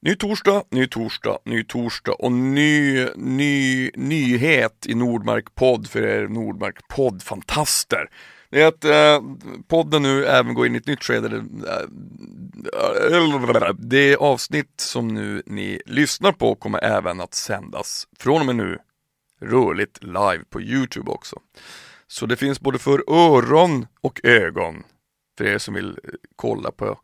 Ny torsdag, ny torsdag, ny torsdag och ny, ny nyhet i Nordmark podd för er Nordmark poddfantaster. Det är att eh, podden nu även går in i ett nytt skede. Det avsnitt som nu ni lyssnar på kommer även att sändas från och med nu rörligt live på Youtube också. Så det finns både för öron och ögon för er som vill kolla på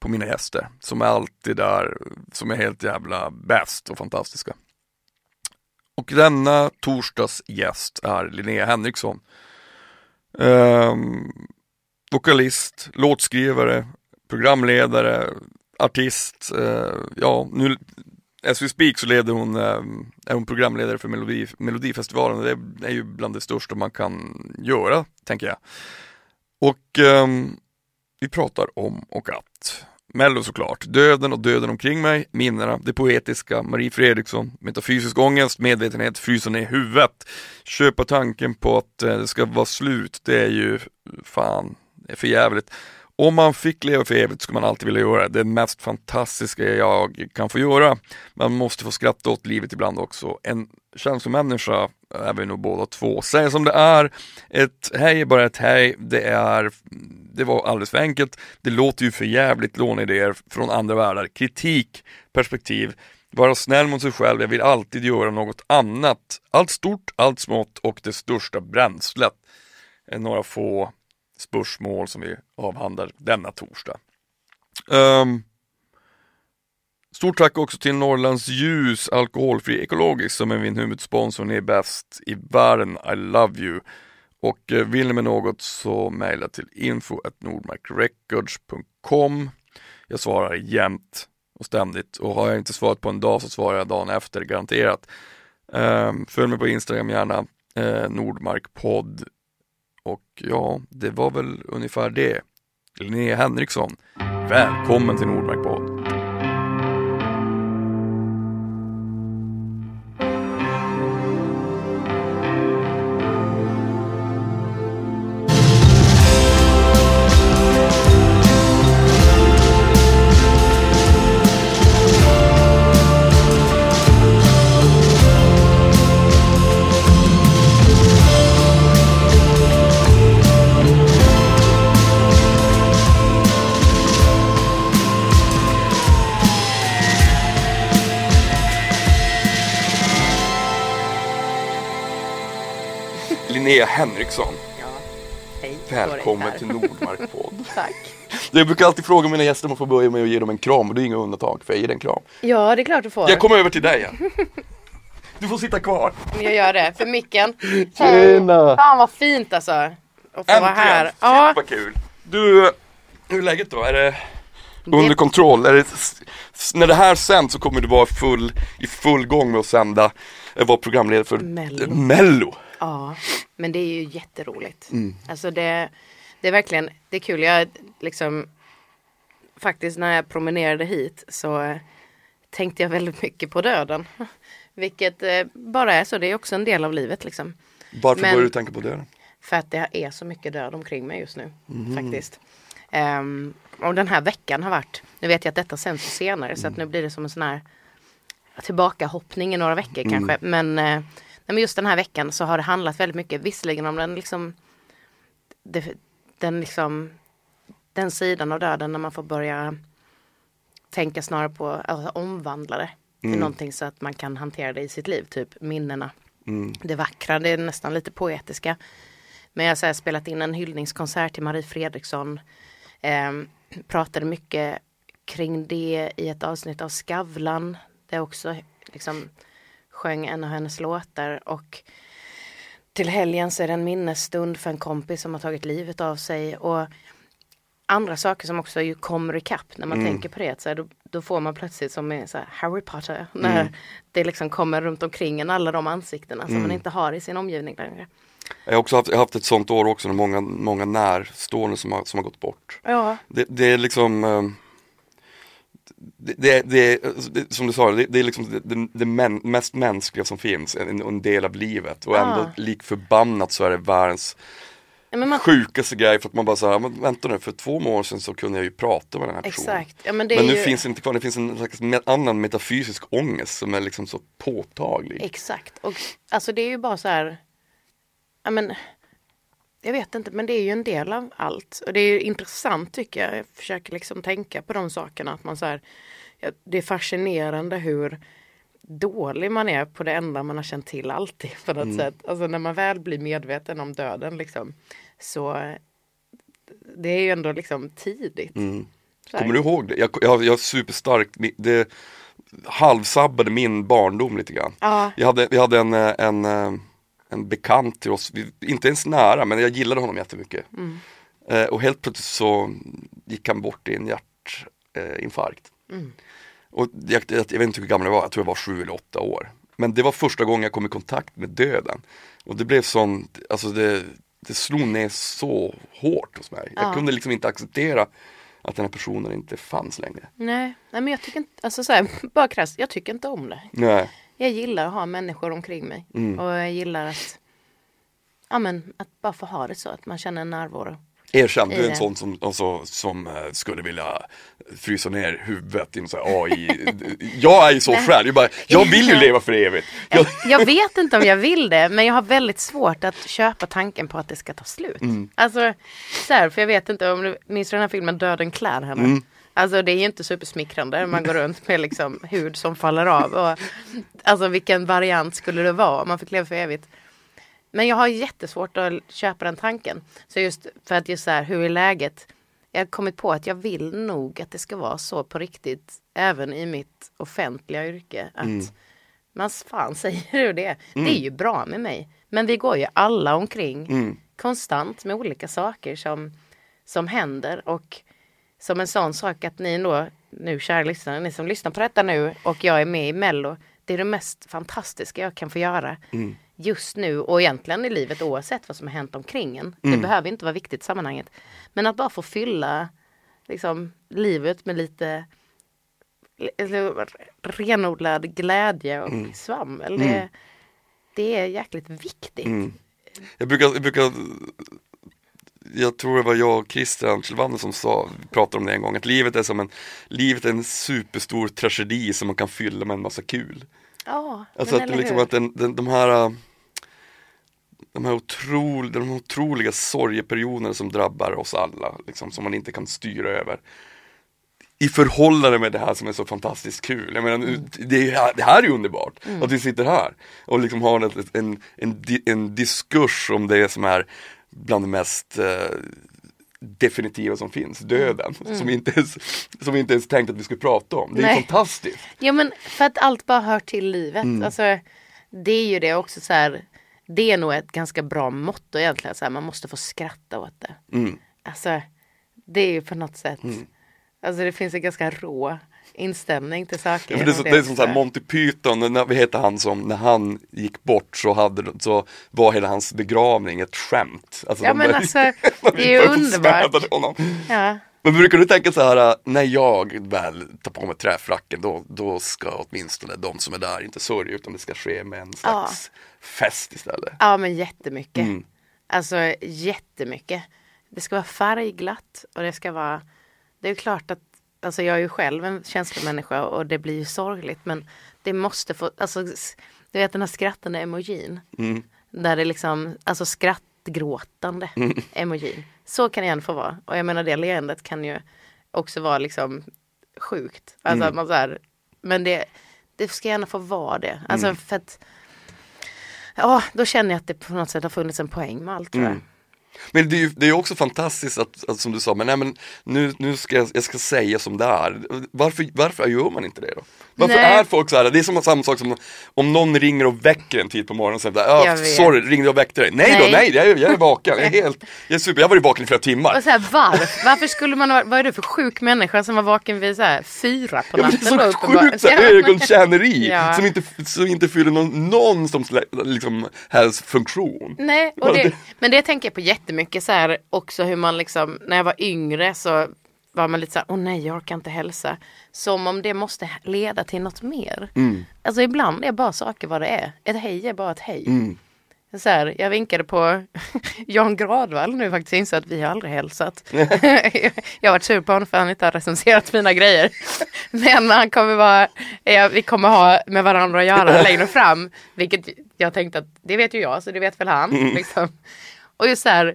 på mina gäster som är alltid där, som är helt jävla bäst och fantastiska. Och denna torsdags gäst är Linnea Henriksson. Um, vokalist, låtskrivare, programledare, artist. Uh, ja, nu as we speak så leder hon, eh, är hon programledare för Melodi, Melodifestivalen. Det är ju bland det största man kan göra, tänker jag. Och um, vi pratar om och att. Mello såklart, döden och döden omkring mig, minnena, det poetiska, Marie Fredriksson, metafysisk ångest, medvetenhet, frysa ner huvudet. Köpa tanken på att eh, det ska vara slut, det är ju fan, det är för jävligt. Om man fick leva för evigt skulle man alltid vilja göra det. Det mest fantastiska jag kan få göra. Man måste få skratta åt livet ibland också. En känslomänniska är vi nog båda två. Säg som det är, ett hej är bara ett hej, det är det var alldeles för enkelt. Det låter ju för jävligt låneidéer från andra världar. Kritik, perspektiv, vara snäll mot sig själv, jag vill alltid göra något annat. Allt stort, allt smått och det största bränslet. Eh, några få spörsmål som vi avhandlar denna torsdag. Um, stort tack också till Norrlands Ljus Alkoholfri Ekologisk som är min huvudsponsor. Ni är bäst i världen. I love you. Och eh, vill ni med något så mejla till info.nordmarkrecords.com Jag svarar jämt och ständigt och har jag inte svarat på en dag så svarar jag dagen efter garanterat. Ehm, följ mig på Instagram gärna, eh, Nordmarkpodd och ja, det var väl ungefär det. Linnea Henriksson, välkommen till Nordmarkpodd. Välkommen till Nordmark podd. Tack. Jag brukar alltid fråga mina gäster om att få börja med att ge dem en kram och det är inga undantag. Får jag ge dig en kram? Ja, det är klart du får. Jag kommer över till dig igen. Du får sitta kvar. Jag gör det för micken. Tjena! Fan vad fint alltså. Att få vara här. Shit Ja, vad kul. Du, hur är läget då? Är det under kontroll? Är det, när det här sänds så kommer du vara full, i full gång med att sända, eh, vara programledare för Mello. Mello. Ja, men det är ju jätteroligt. Alltså det, det är verkligen, det är kul. Jag liksom, faktiskt när jag promenerade hit så tänkte jag väldigt mycket på döden. Vilket eh, bara är så, det är också en del av livet liksom. Varför Men- började du tänka på det? För att det är så mycket död omkring mig just nu. Faktiskt. Ehm, och den här veckan har varit, nu vet jag att detta sänds senare så att nu blir det som en sån här tillbakahoppning i några veckor kanske. Men, eh, men just den här veckan så har det handlat väldigt mycket, visserligen om den liksom, det, den liksom, den sidan av döden när man får börja tänka snarare på att omvandla det till någonting så att man kan hantera det i sitt liv, typ minnena det vackra, det är nästan lite poetiska. Men jag har spelat in en hyllningskonsert till Marie Fredriksson. Eh, pratade mycket kring det i ett avsnitt av Skavlan. Där jag också liksom sjöng en av hennes låtar. Och till helgen så är det en minnesstund för en kompis som har tagit livet av sig. Och andra saker som också ju kommer ikapp när man tänker på det. Så här, då, då får man plötsligt som i Harry Potter. När det liksom kommer runt omkring en alla de ansiktena som man inte har i sin omgivning längre. Jag har också haft, har haft ett sånt år också, många, många närstående som har, som har gått bort. Ja, Det, det är liksom eh, det, det, det, som du sa, det, det är liksom det, det, män, mest mänskliga som finns, en, en del av livet och ändå Ah. lik förbannat så är det världens Ja, men man, sjukaste grej för att man bara säger, men vänta nu, för två månader sedan så kunde jag ju prata med den här personen. Ja, men Men nu ju, finns det inte kvar, det finns en annan metafysisk ångest som är liksom så påtaglig. Exakt. Och alltså det är ju bara så här. Ja men. Jag vet inte men det är ju en del av allt. Och det är ju intressant tycker jag. Jag försöker liksom tänka på de sakerna. Att man så här. Det är fascinerande hur dålig man är på det enda man har känt till alltid på något sätt. Alltså när man väl blir medveten om döden liksom. Så det är ju ändå liksom tidigt. Mm. Kommer du ihåg det? Jag, jag, jag superstarkt, det halvsabbade min barndom lite grann. Ja. Jag hade, vi hade en, eh, en, eh, en bekant till oss, vi, inte ens nära men jag gillade honom jättemycket. Mm. Eh, och helt plötsligt så gick han bort i en hjärtinfarkt. Mm. Och jag, jag, jag vet inte hur gammal jag var, jag tror jag var sju eller åtta år. Men det var första gången jag kom i kontakt med döden. Och det blev sån, alltså det, det slog ner så hårt hos mig. Jag Ja. kunde liksom inte acceptera att den här personen inte fanns längre. Nej, nej men jag tycker inte, alltså så här, bara krasst, jag tycker inte om det. Nej. Jag gillar att ha människor omkring mig. Mm. Och jag gillar att, ja men att bara få ha det så, att man känner en närvaro. Erkänn, du är en sån som, alltså, som eh, skulle vilja frysa ner huvudet i här AI. jag är ju så själv, jag, bara, jag vill ju leva för evigt. Jag, Jag vet inte om jag vill det, men jag har väldigt svårt att köpa tanken på att det ska ta slut. Mm. Alltså, så här, för jag vet inte om du minns du den här filmen Döden klär henne? Mm. Alltså det är ju inte supersmickrande, man går runt med liksom hud som faller av. Och, alltså vilken variant skulle det vara om man fick leva för evigt? Men jag har jättesvårt att köpa den tanken. Så just för att just så här, hur är läget? Jag har kommit på att jag vill nog att det ska vara så på riktigt, även i mitt offentliga yrke. Att man fan säger du det? Det är ju bra med mig. Men vi går ju alla omkring Mm. konstant med olika saker som, som händer. Och som en sån sak att ni då, nu kära lyssnare, ni som lyssnar på detta nu och jag är med i Mello. Det är det mest fantastiska jag kan få göra just nu och egentligen i livet oavsett vad som har hänt omkring en. Det behöver inte vara viktigt i sammanhanget. Men att bara få fylla liksom, livet med lite renodlad glädje och svammel. Det, det är jäkligt viktigt. Mm. Jag brukar, jag brukar jag tror det var jag och Christian Kjellvander som sa, pratade om det en gång, att livet är som en, livet är en superstor tragedi som man kan fylla med en massa kul. Ja, Alltså men att, eller liksom, hur? att den, den, de här äh, de här otrol, de otroliga sorgeperioderna som drabbar oss alla, liksom, som man inte kan styra över. I förhållande med det här som är så fantastiskt kul. Jag menar, Mm. det, är- det här är underbart, att vi sitter här och liksom har en, en, en, en diskurs om det som är bland det mest eh, definitiva som finns, döden. Som, inte ens, som vi inte ens tänkt att vi skulle prata om. Det är Mm. Fantastiskt. Ja men för att allt bara hör till livet. Mm. Alltså, det är ju det också så här. Det är nog ett ganska bra motto egentligen. Så här, man måste få skratta åt det. Mm. Alltså det är ju på något sätt. Alltså det finns en ganska rå inställning till saker. Ja, det, är så, det är som så här, Monty Python, när, vad heter han som, när han gick bort så, hade, så var hela hans begravning ett skämt. Alltså, Ja de men alltså de det är ju underbart. Ja. Men brukar du tänka så här, äh, när jag väl tar på mig träfracken då, då ska åtminstone de som är där inte sörja utan det ska ske med en slags fest istället. ja men jättemycket. Mm. Alltså jättemycket. Det ska vara färgglatt och det ska vara Det är klart att Alltså jag är ju själv en känslomänniska och det blir ju sorgligt men det måste få, alltså du vet den här skrattande emojin. Mm. Där det liksom, alltså skrattgråtande emojin. Så kan det gärna få vara. Och jag menar det leendet kan ju också vara liksom sjukt. Alltså Mm. man så här, men det, det ska gärna få vara det. Alltså Mm. för att Ja, då känner jag att det på något sätt har funnits en poäng med allt. Mm. Men det är ju det är också fantastiskt att, att som du sa, men, nej, men nu, nu ska jag, jag ska säga som det är. Varför, varför gör man inte det då? Varför Nej. är folk så här? Det är som samma sak som om någon ringer och väcker en tid på morgonen och säger ah, sorry, ringde jag och väckte dig? Nej, Nej. då, nej, jag, är- jag är vaken, jag är helt, jag är super, jag har varit vaken i flera timmar. Och så här, varför, varför skulle man vara, vad är du för sjuk människa som var vaken vid så här fyra på Ja, natten? det är så sjukt ögontjäneri Ja. som, inte, som inte fyller någon, någon som liksom, helst funktion. Nej, och det, men det tänker jag på jättemycket så här också hur man liksom, när jag var yngre så var man lite så här, åh nej jag orkar inte hälsa. Som om det måste leda till något mer. Mm. Alltså ibland är bara saker vad det är. Ett hej är bara ett hej. Mm. Så här, jag vinkade på Jan Gradvall nu faktiskt, insåg att vi har aldrig hälsat. jag har varit sur på honom för att han inte har recenserat mina grejer. Men han kommer vara, ja, vi kommer ha med varandra att göra längre fram. Vilket jag tänkte att det vet ju jag, så det vet väl han. Liksom. Och just så här,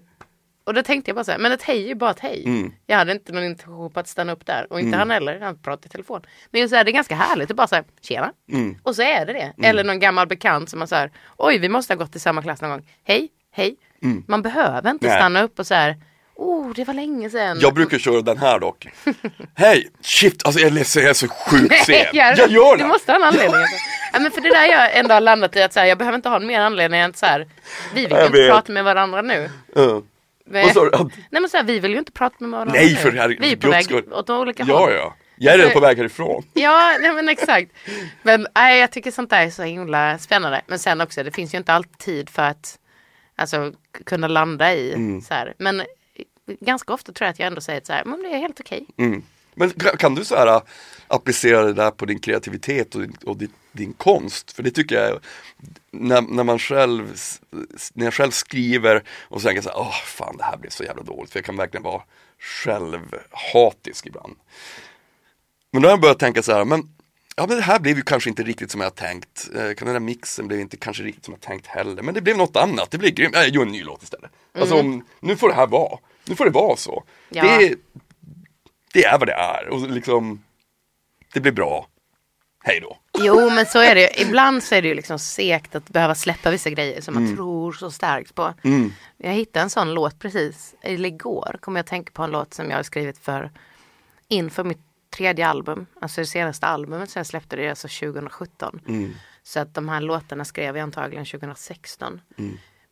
och då tänkte jag bara så här, men ett hej är ju bara ett hej. Mm. Jag hade inte någon intention på att stanna upp där och inte han heller, han pratade i telefon. Men så här, det är ganska härligt att bara säga tjena. Mm. Och så är det det. Eller någon gammal bekant som man så här, oj vi måste ha gått i samma klass någon gång. Hej, hej. Man behöver inte Mm. Nej. stanna upp och så här, oh det var länge sedan. Jag brukar köra den här dock. Hej, shit, alltså jag är ledsen, jag är så sjukt sen. jag, Jag gör Du det! måste ha en anledning. Ja, men för det där jag ändå har landat i att så här, jag behöver inte ha en mer anledning än så här, vi vill Jag inte vet. prata med varandra nu. Ja. Vad sa du? Nej men så här, vi vill ju inte prata med varandra Nej för herregud, Vi är på väg skull. åt olika Ja, håll. ja. Jag är redan på väg härifrån. Ja, nej, men exakt. Men nej, jag tycker sånt där är så himla spännande. Men sen också, det finns ju inte alltid tid för att alltså, kunna landa i. Mm. Så här. Men eh, ganska ofta tror jag att jag ändå säger så här, men det är helt okej. Mm. Men kan, kan du så här äh, applicera det där på din kreativitet och, din, och din, din konst? För det tycker jag, när, när man själv, när jag själv skriver och så tänker jag här, åh fan det här blir så jävla dåligt, för jag kan verkligen vara självhatisk ibland. Men då har jag börjat tänka så här, men Ja men det här blev ju kanske inte riktigt som jag tänkt. Eh, Den där mixen blev inte kanske riktigt som jag tänkt heller. Men det blev något annat, det blev grymt. Jag gör en ny låt istället. Alltså om, nu får det här vara. Nu får det vara så. Ja. Det, det är vad det är. Och liksom, det blir bra. Hej då. Jo, men så är det ju. Ibland så är det ju liksom segt att behöva släppa vissa grejer som man Mm. tror så starkt på. Jag hittade en sån låt precis, eller igår kom jag att tänka på en låt som jag har skrivit för inför mitt tredje album, alltså det senaste albumet som jag släppte det är alltså 2017. Så att de här låtarna skrev jag antagligen 2016.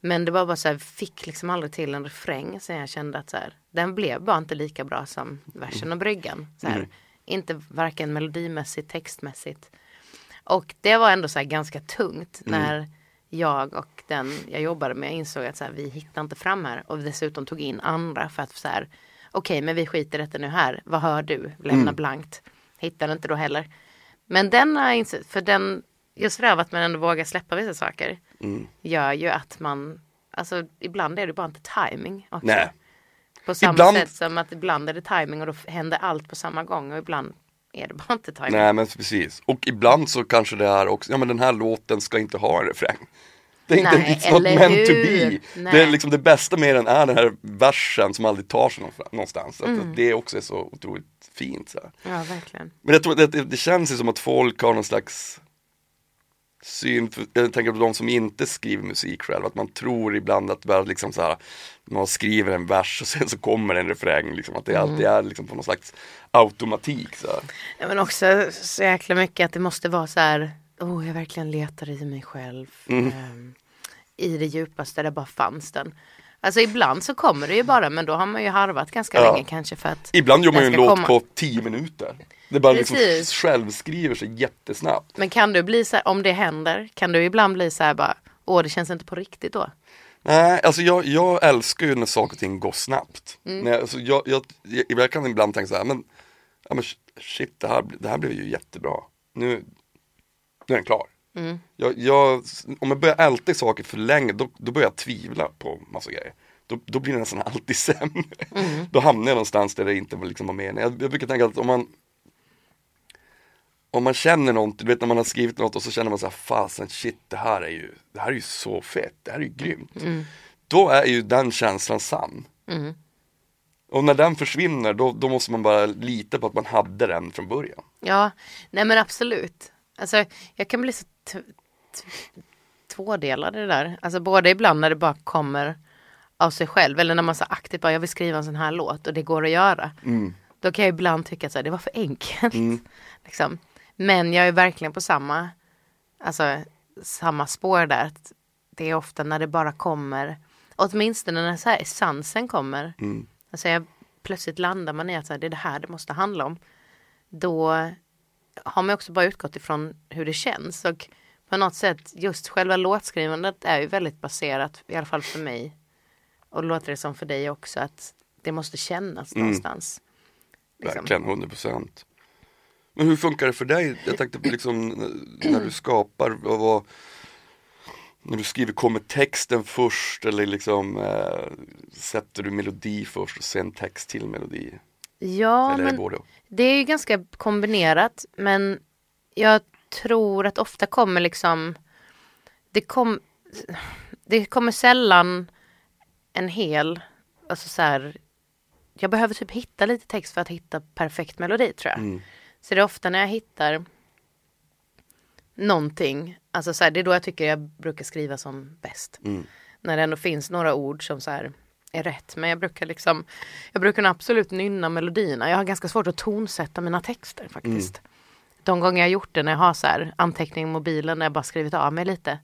Men det var bara så här, fick liksom aldrig till en refräng sen jag kände att så här, den blev bara inte lika bra som versen och bryggan. Så här, Inte varken melodimässigt, textmässigt. Och det var ändå så här ganska tungt när jag och den jag jobbade med insåg att så här, vi hittar inte fram här och dessutom tog in andra för att så här okej men vi skiter i detta nu här, vad hör du? Lämna blankt. Hittar inte då heller. Men den har jag insett, för den, just det där av att man ändå vågar släppa vissa saker gör ju att man, alltså ibland är det bara inte timing också. Nej. På samma Ibland- sätt som att ibland är det timing och då händer allt på samma gång och ibland är det bara inte timing. Nej men precis. Och ibland så kanske det är också, ja men den här låten ska inte ha en refräng. Det är inte Nej, it's not meant to hur? be. Nej. Det är liksom det bästa med den är den här versen som aldrig tar sig någonstans-. Att Mm. att det också är så otroligt fint. Så. Ja, verkligen. Men jag tror att det, det känns ju som att folk har någon slags syn, jag tänker på de som inte skriver musik själv, att man tror ibland att bara liksom så här, man skriver en vers och sen så kommer en refräng, liksom, att det Mm. alltid är liksom på någon slags automatik. Så här. Ja, men också så jäkla mycket att det måste vara så här, oh jag verkligen letar i mig själv. Mm. Ehm, I det djupaste där bara fanns den. Alltså ibland så kommer det ju bara men då har man ju harvat ganska Ja. länge kanske för att Ibland gör man ju en låt komma. på tio minuter. Det bara liksom Precis. självskriver sig jättesnabbt. Men kan du bli så här, om det händer, kan du ibland bli så här bara, åh det känns inte på riktigt då? Nej, alltså jag, jag älskar ju när saker och ting går snabbt. Mm. Nej, alltså jag, jag, jag, jag kan ibland tänka så här, men, ja, men shit, det här, det här blev ju jättebra. Nu, nu är den klar. Mm. Jag, jag, om jag börjar älta i saker för länge, då, då börjar jag tvivla på massa grejer. Då, då blir det nästan alltid sämre. Mm. Då hamnar jag någonstans där det inte liksom var meningen. Jag, jag brukar tänka att om man om man känner något, du vet när man har skrivit något och så känner man så här, fasen shit det här är ju, det här är ju så fett, det här är ju grymt. Då är ju den känslan sann. Mm. Och när den försvinner då, då måste man bara lita på att man hade den från början. Ja, nej men absolut. Alltså jag kan bli så tvådelad i det där. Alltså både ibland när det bara kommer av sig själv eller när man så aktivt bara jag vill skriva en sån här låt och det går att göra. Då kan jag ibland tycka att det var för enkelt. liksom. Men jag är verkligen på samma, alltså, samma spår där. Att det är ofta när det bara kommer, åtminstone när så här essensen kommer. Alltså jag, plötsligt landar man i att så här, det är det här det måste handla om. Då har man också bara utgått ifrån hur det känns. Och på något sätt just själva låtskrivandet är ju väldigt baserat, i alla fall för mig. Och låter det som för dig också, att det måste kännas någonstans. Liksom. Verkligen, 100% Men hur funkar det för dig? Jag tänkte på liksom n- när du skapar, vad, När du skriver, kommer texten först eller liksom eh, sätter du melodi först och sen text till melodi? Ja, eller det men och? det är ju ganska kombinerat men jag tror att ofta kommer liksom det, kom, det kommer sällan en hel, alltså så här, jag behöver typ hitta lite text för att hitta perfekt melodi tror jag. Mm. Så det är ofta när jag hittar någonting, alltså så här, det är då jag tycker jag brukar skriva som bäst. Mm. När det ändå finns några ord som så här är rätt. Men jag brukar liksom, jag brukar absolut nynna melodierna. Jag har ganska svårt att tonsätta mina texter faktiskt. De gånger jag har gjort det när jag har så här anteckning i mobilen när jag bara skrivit av mig lite.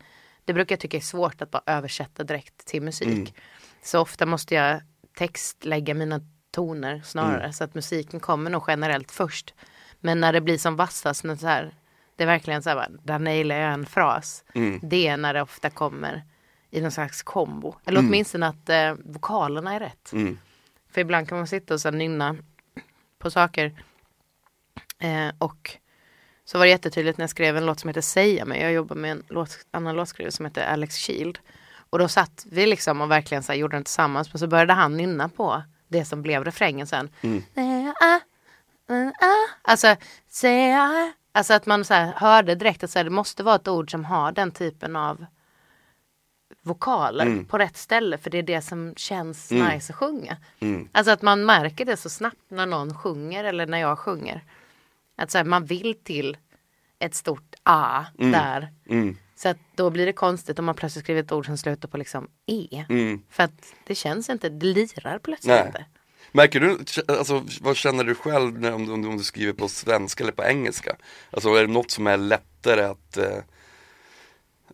Det brukar jag tycka är svårt att bara översätta direkt till musik. Mm. Så ofta måste jag textlägga mina toner snarare Mm. så att musiken kommer nog generellt först. Men när det blir som vassast, när så här, det är verkligen så här, bara, där nailar jag en fras. Mm. Det är när det ofta kommer i någon slags kombo. Eller åtminstone att eh, vokalerna är rätt. Mm. För ibland kan man sitta och nynna på saker. Eh, och så var det jättetydligt när jag skrev en låt som heter Säga mig. Jag jobbar med en låt, annan låtskrivare som heter Alex Shield. Och då satt vi liksom och verkligen så här gjorde den tillsammans. Men så började han nynna på det som blev refrängen sen. Mm. Mm. Alltså, säga, alltså att man så här hörde direkt att så här, det måste vara ett ord som har den typen av vokaler Mm. på rätt ställe. För det är det som känns Mm. nice att sjunga. Mm. Alltså att man märker det så snabbt när någon sjunger eller när jag sjunger. Att så här, man vill till ett stort A där. Mm. Så att då blir det konstigt om man plötsligt skriver ett ord som slutar på liksom E. Mm. För att det känns inte, det lirar plötsligt Nej. inte. Märker du, alltså, vad känner du själv när, om, om du skriver på svenska eller på engelska? Alltså är det något som är lättare att, eh,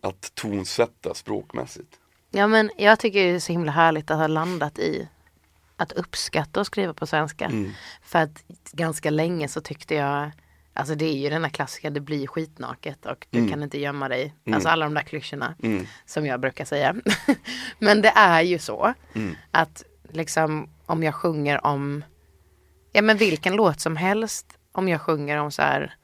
att tonsätta språkmässigt? Ja men jag tycker det är så himla härligt att ha landat i att uppskatta och skriva på svenska. Mm. För att ganska länge så tyckte jag Alltså det är ju den här klassiska, det blir skitnaket och du Mm. kan inte gömma dig. Mm. Alltså alla de där klyschorna Mm. som jag brukar säga. Men det är ju så Mm. att liksom om jag sjunger om, ja men vilken låt som helst, om jag sjunger om så här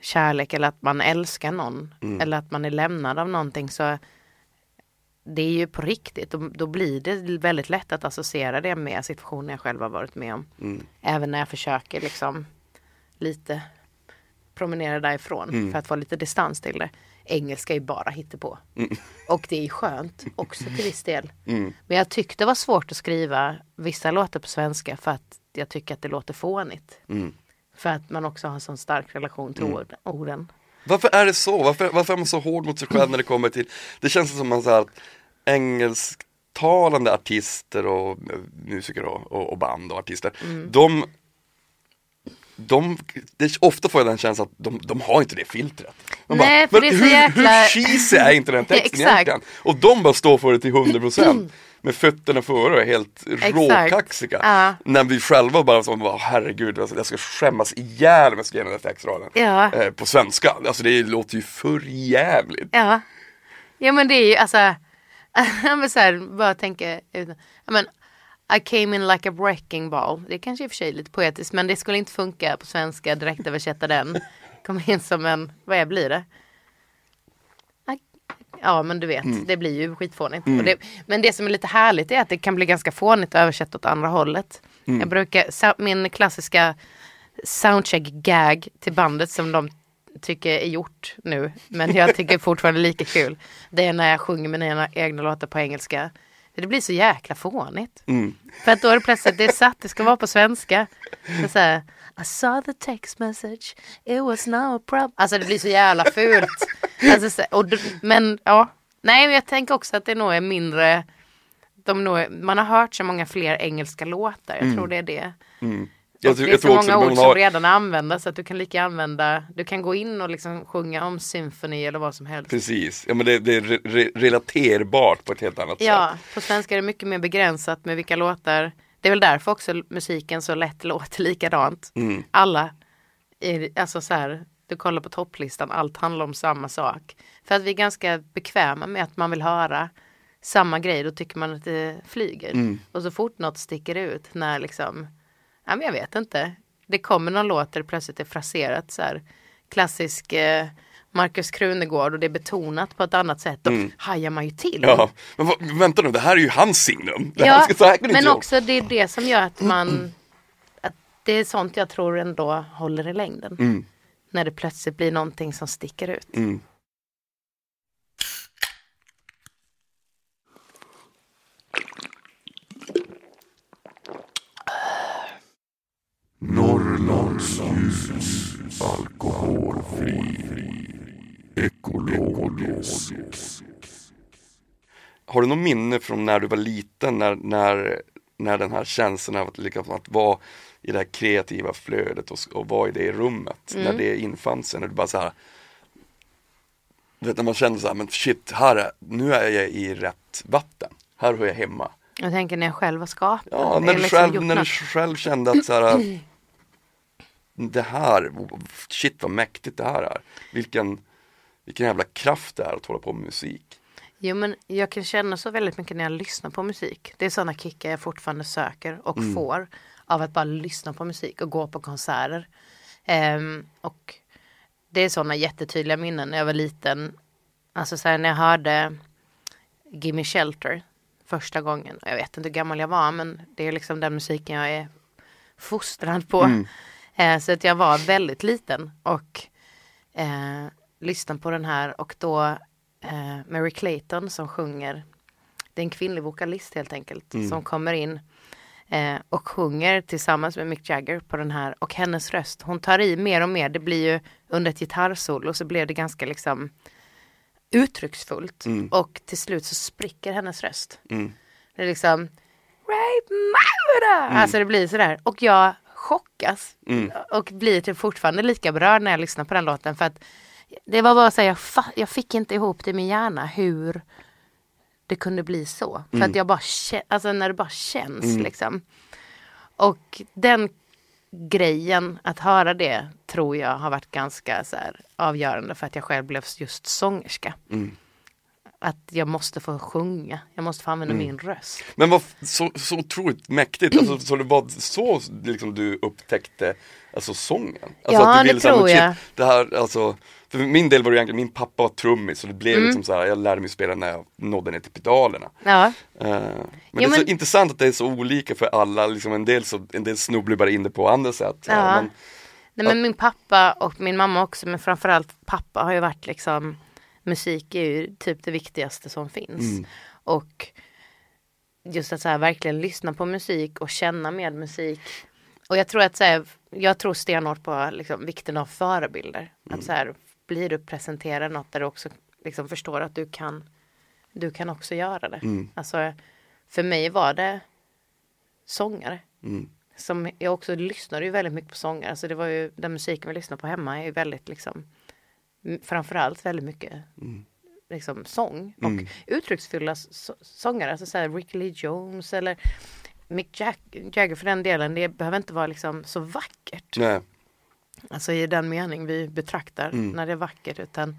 kärlek eller att man älskar någon Mm. eller att man är lämnad av någonting så det är ju på riktigt och då blir det väldigt lätt att associera det med situationer jag själv har varit med om. Mm. Även när jag försöker liksom lite promenera därifrån Mm. för att få lite distans till det. Engelska är bara hittepå. Mm. Och det är skönt också till viss del. Mm. Men jag tyckte det var svårt att skriva vissa låtar på svenska för att jag tycker att det låter fånigt. Mm. För att man också har en sån stark relation till ord, orden. Varför är det så? Varför, varför är man så hård mot sig själv när det kommer till Det känns som man så här, att engelsktalande artister och musiker och, och, och band och artister Mm. De de, det, ofta får jag den känslan att de, de har inte det filtret. Man Nej, för men det är hur, jäkla- hur cheesy är inte den texten egentligen? Och de bara står för det till 100% med fötterna före och är helt råkaxiga. Ja. När vi själva bara som, bara, herregud, alltså, jag ska skämmas ihjäl om jag ska ge den här textraden. Ja. Eh, på svenska, alltså det låter ju för jävligt. Ja. Ja men det är ju alltså, vill så här, bara tänka, men I came in like a wrecking ball. Det är kanske i och för sig lite poetiskt men det skulle inte funka på svenska, direkt översätta den. Kom in som en, vad är, blir det? I- Ja men du vet, det blir ju skitfånigt. Och det, men det som är lite härligt är att det kan bli ganska fånigt att översätta åt andra hållet. Jag brukar, min klassiska soundcheck-gag till bandet som de tycker är gjort nu. Men jag tycker fortfarande lika kul. Det är när jag sjunger mina egna låtar på engelska. Det blir så jäkla fånigt. Mm. För att då är det plötsligt, det är satt, det ska vara på svenska. Så här, I saw the text message, it was no problem. Alltså det blir så jävla fult. Alltså, så, och, men ja, nej men jag tänker också att det nog är mindre, de nog, man har hört så många fler engelska låtar, jag tror det är det. Mm. Jag, det är så också många att ord som har, redan är använda så att du kan lika använda, du kan gå in och liksom sjunga om symfoni eller vad som helst. precis, ja men det, det är re, re, relaterbart på ett helt annat Ja, sätt. på svenska är det mycket mer begränsat med vilka låtar. Det är väl därför också musiken så lätt låter likadant. Mm. Alla, är, alltså så här, du kollar på topplistan, allt handlar om samma sak. För att vi är ganska bekväma med att man vill höra samma grej, då tycker man att det flyger. Mm. Och så fort något sticker ut när liksom, ja men jag vet inte. Det kommer någon låt där det plötsligt är fraserat så här klassisk eh, Markus Krunegård och det är betonat på ett annat sätt. Då hajar man ju till. Mm. Ja, men vad- vänta nu, det här är ju hans signum. Det Ja, men inte jag. också det är det som gör att man att Det är sånt jag tror ändå håller i längden. Mm. När det plötsligt blir någonting som sticker ut. Mm. Norrlandsljus, alkoholfri, ekologisk. Har du något minne från när du var liten när, när, när den här känslan av att, liksom, att vara i det här kreativa flödet och, och vara i det rummet, när det infann sig, när du bara så här du vet när man kände så här, men shit, här är, nu är jag i rätt vatten, här hör jag hemma. Jag tänker när jag själv har skapat. Ja, när är du, liksom själv, när du själv kände att så här, det här, shit vad mäktigt det här är. Vilken, vilken jävla kraft det är att hålla på med musik. Jo men jag kan känna så väldigt mycket när jag lyssnar på musik. Det är sådana kickar jag fortfarande söker och Mm. får av att bara lyssna på musik och gå på konserter. Ehm, och det är sådana jättetydliga minnen när jag var liten. Alltså så här, när jag hörde Gimme Shelter första gången. Jag vet inte hur gammal jag var men det är liksom den musiken jag är fostrad på. Mm. Eh, så att jag var väldigt liten och eh, lyssnade på den här och då eh, Mary Clayton som sjunger. Det är en kvinnlig vokalist helt enkelt som kommer in eh, och sjunger tillsammans med Mick Jagger på den här och hennes röst, hon tar i mer och mer. Det blir ju under ett gitarrsolo så blev det ganska liksom uttrycksfullt och till slut så spricker hennes röst. Mm. Det är liksom Rape murder! Alltså det blir sådär och jag chockas Mm. och blir typ fortfarande lika berörd när jag lyssnar på den låten för att det var bara så här, jag, jag fick inte ihop det i min hjärna hur det kunde bli så. För att jag bara alltså när det bara känns liksom. Och den grejen, att höra det, tror jag har varit ganska så här, avgörande för att jag själv blev just sångerska. Att jag måste få sjunga, jag måste få använda min röst. Men vad så, så otroligt mäktigt, alltså, så det var så liksom, du upptäckte alltså, sången? Alltså, Ja, att du det så här, tror men jag. det här, alltså, för min del var det egentligen, min pappa var trummis så det blev Mm. liksom så här, jag lärde mig spela när jag nådde ner till pedalerna. Ja, Eh, men det är men- så intressant att det är så olika för alla, liksom en del, så, en del snubblar bara in det på andra sätt. här, Ja. Men, Nej men min pappa och min mamma också men framförallt pappa har ju varit liksom Musik är ju typ det viktigaste som finns. Och just att så här, verkligen lyssna på musik och känna med musik. Och jag tror att så här, jag tror stenhårt på liksom, vikten av förebilder. Att så här, blir du presenterad något där du också liksom, förstår att du kan du kan också göra det. Alltså, för mig var det sångare. mm, Som jag också lyssnade ju väldigt mycket på sångare. Alltså det var ju den musiken vi lyssnade på hemma är ju väldigt liksom framförallt väldigt mycket liksom sång och Mm. uttrycksfulla så- sångare. Alltså så här Ricky Lee Jones eller Mick Jack Jagger för den delen. Det behöver inte vara liksom så vackert. nej, Alltså i den mening vi betraktar Mm. när det är vackert utan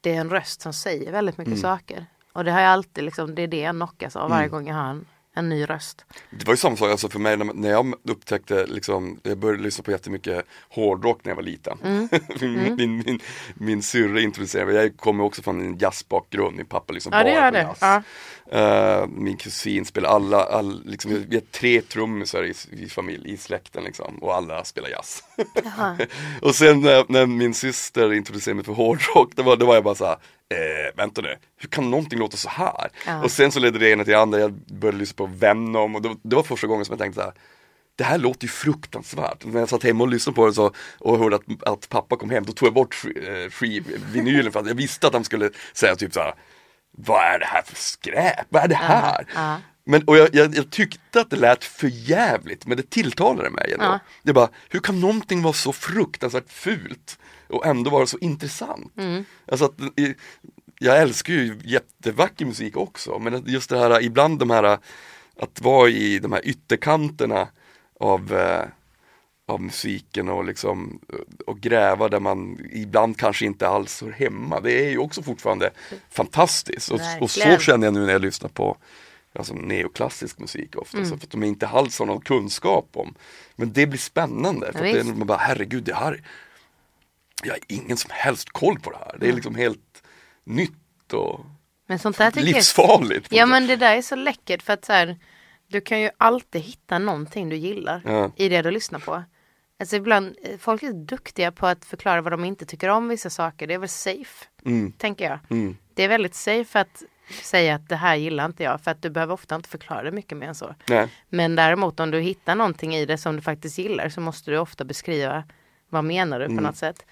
det är en röst som säger väldigt mycket Mm. saker. Och det har jag alltid liksom, det är det jag knockas av varje Mm. gång jag har en, en ny röst. Det var ju samma sak alltså för mig när, jag upptäckte, liksom, jag började lyssna på jättemycket hårdrock när jag var liten. Mm. min, min, min, min syrra introducerade mig, jag kommer också från en jazzbakgrund, min pappa liksom Ja det gör på det. jazz. Ja. Eh, min kusin spelar alla, all, liksom, vi har tre trummisar i, i familj, i släkten liksom, och alla spelar jazz. Och sen när, när min syster introducerade mig för hårdrock, då var, då var jag bara så här, eh, vänta nu, hur kan någonting låta så här? Ja. Och sen så ledde det ena till det andra, jag började lyssna på Venom och det, det var första gången som jag tänkte så här, det här låter ju fruktansvärt. När jag satt hemma och lyssnade på det så, och hörde att, att pappa kom hem, då tog jag bort eh, skiv- vinylen för att jag visste att han skulle säga typ så här, vad är det här för skräp? Vad är det här? ja. Men, och jag, jag, jag tyckte att det lät för jävligt men det tilltalade mig ändå. Ja. Det bara, hur kan någonting vara så fruktansvärt fult och ändå vara så intressant? Mm. Alltså att, jag älskar ju jättevacker musik också men just det här, ibland de här, att vara i de här ytterkanterna av eh, av musiken och liksom och gräva där man ibland kanske inte alls hör hemma. Det är ju också fortfarande fantastiskt och, och så känner jag nu när jag lyssnar på alltså, neoklassisk musik ofta, Mm. så för att de inte alls har någon kunskap om. Men det blir spännande, för Ja, att det, är- man bara herregud det här jag har ingen som helst koll på det här. Det är liksom helt nytt och Men sånt där tycker livsfarligt. jag, ja men det där är så läckert för att så här, du kan ju alltid hitta någonting du gillar Ja. i det du lyssnar på. Alltså ibland, folk är duktiga på att förklara vad de inte tycker om vissa saker. Det är väl safe, Mm. tänker jag. Mm. Det är väldigt safe att säga att det här gillar inte jag för att du behöver ofta inte förklara det mycket mer än så. Nej. Men däremot om du hittar någonting i det som du faktiskt gillar så måste du ofta beskriva vad menar du på Mm. något sätt.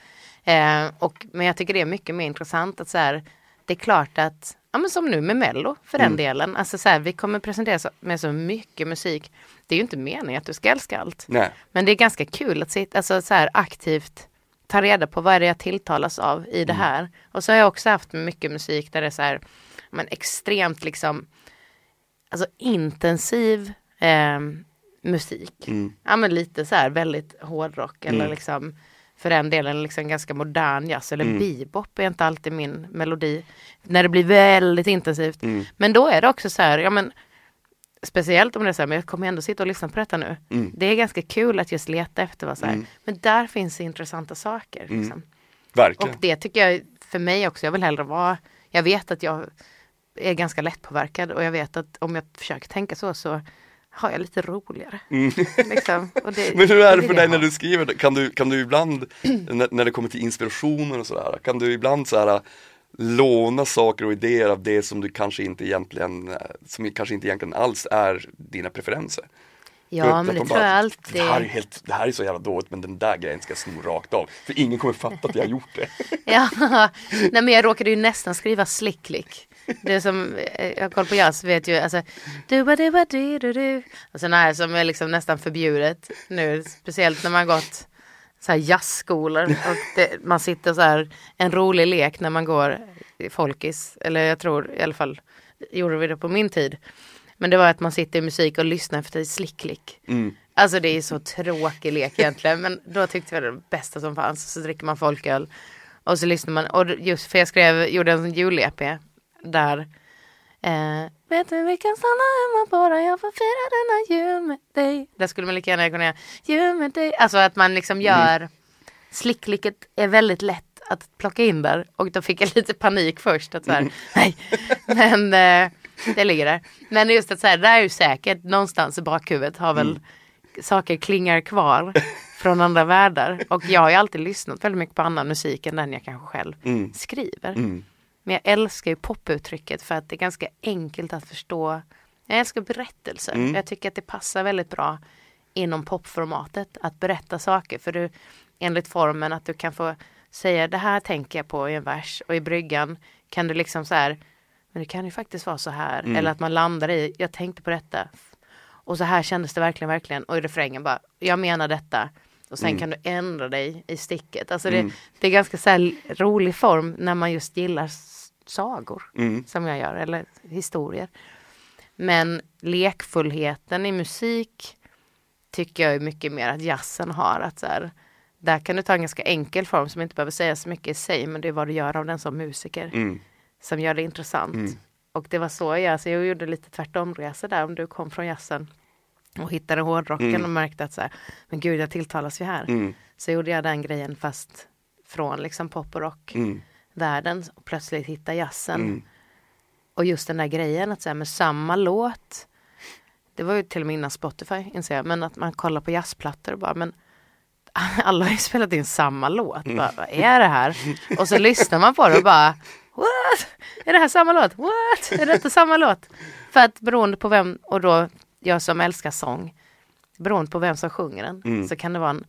Eh, och, men jag tycker det är mycket mer intressant att så här, det är klart att, ja men som nu med Mello för den Mm. delen, alltså så här, vi kommer presentera så, med så mycket musik. Det är ju inte meningen att du ska älska allt. Nej. Men det är ganska kul att sitta, alltså så här aktivt ta reda på vad är det jag tilltalas av i Mm. det här. Och så har jag också haft mycket musik där det är så här, men extremt liksom, alltså intensiv eh, musik. Mm. Ja men lite så här väldigt hårdrock eller Mm. liksom för den delen liksom ganska modern jazz eller Mm. bebop är inte alltid min melodi. När det blir väldigt intensivt. Mm. Men då är det också så här, ja men Speciellt om det är så här, men jag kommer ändå sitta och lyssna på detta nu. Mm. Det är ganska kul att just leta efter vad så här, Mm. men där finns det intressanta saker. Mm. Liksom. Verkligen. Och det tycker jag för mig också, jag vill hellre vara, jag vet att jag är ganska lättpåverkad och jag vet att om jag försöker tänka så så har jag lite roligare. Mm. Liksom. Det- Men hur är det vill för dig när du skriver? Kan du, kan du ibland, när, när det kommer till inspirationer och sådär, kan du ibland så här låna saker och idéer av det som du kanske inte egentligen, eh, som kanske inte egentligen alls är dina preferenser? Ja men det de tror jag alltid. Det här, är helt, det här är så jävla dåligt men den där grejen ska jag sno rakt av. För ingen kommer fatta att jag har gjort det. Ja, nej men jag råkade ju nästan skriva slicklick. Det som, eh, jag har koll på jazz vet ju, alltså du ba du ba du du du. Och sådana här som är liksom nästan förbjudet nu, speciellt när man gått så här jazzskolor och det, man sitter så här, en rolig lek när man går i folkis, eller jag tror i alla fall gjorde vi det på min tid. Men det var att man sitter i musik och lyssnar efter slicklick. Mm. Alltså det är så tråkig lek egentligen men då tyckte vi det var det bästa som fanns. Så dricker man folköl och så lyssnar man och just för jag skrev, gjorde en jul-EP där eh, Vet du vi kan stanna hemma bara jag får fira denna jul med dig. Där skulle man lika gärna kunna göra jul med dig. Alltså att man liksom gör Slicklicket är väldigt lätt att plocka in där och då fick jag lite panik först att så här, nej. Men eh, det ligger där. Men just att så här, det är ju säkert någonstans i bakhuvudet har väl saker klingar kvar från andra världar. Och jag har ju alltid lyssnat väldigt mycket på annan musik än den jag kanske själv Mm. skriver. Men jag älskar ju poputtrycket för att det är ganska enkelt att förstå. Jag älskar berättelser. Mm. Jag tycker att det passar väldigt bra inom popformatet att berätta saker. För du, enligt formen att du kan få säga det här tänker jag på i en vers och i bryggan kan du liksom så här men det kan ju faktiskt vara så här. Mm. Eller att man landar i, jag tänkte på detta. Och så här kändes det verkligen, verkligen. Och i refrängen bara, jag menar detta. Och sen Mm. kan du ändra dig i sticket. Alltså det, Mm. det är ganska så här rolig form när man just gillar sagor. Mm. Som jag gör, eller historier. Men lekfullheten i musik tycker jag är mycket mer att jazzen har. Att så här, där kan du ta en ganska enkel form som inte behöver säga så mycket i sig. Men det är vad du gör av den som musiker. Mm. Som gör det intressant. Mm. Och det var så jag, så jag gjorde lite tvärtomresa där om du kom från jazzen. Och hittade hårdrocken Mm. och märkte att så här, men gud jag tilltalas ju här. Mm. Så gjorde jag den grejen fast från liksom pop och rock-världen. Mm. Och plötsligt hitta jazzen. Mm. Och just den där grejen att säga med samma låt. Det var ju till och med innan Spotify inser jag. Men att man kollar på jazzplattor och bara men alla har ju spelat in samma låt. Mm. Bara, vad är det här? Och så lyssnar man på det och bara What? Är det här samma låt? What? Är detta samma låt? För att beroende på vem, och då jag som älskar sång, beroende på vem som sjunger den, Mm. så kan det vara en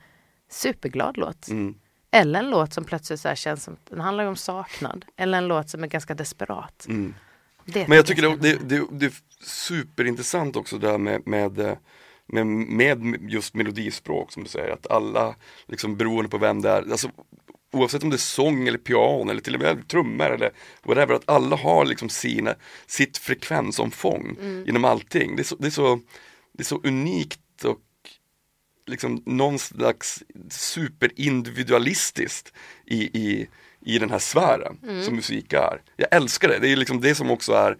superglad låt. Mm. Eller en låt som plötsligt så känns som, den handlar om saknad. Eller en låt som är ganska desperat. Mm. Det Men jag tycker det, är det, det, är superintressant också det här med, med, med, med just melodispråk som du säger, att alla, liksom beroende på vem det är, alltså, oavsett om det är sång eller piano eller till och med trummor eller whatever, att alla har liksom sina, sitt frekvensomfång inom allting. Det är, så, det, är så, det är så unikt och liksom någon slags superindividualistiskt i, i, i den här sfären som musik är. Jag älskar det, det är liksom det som också är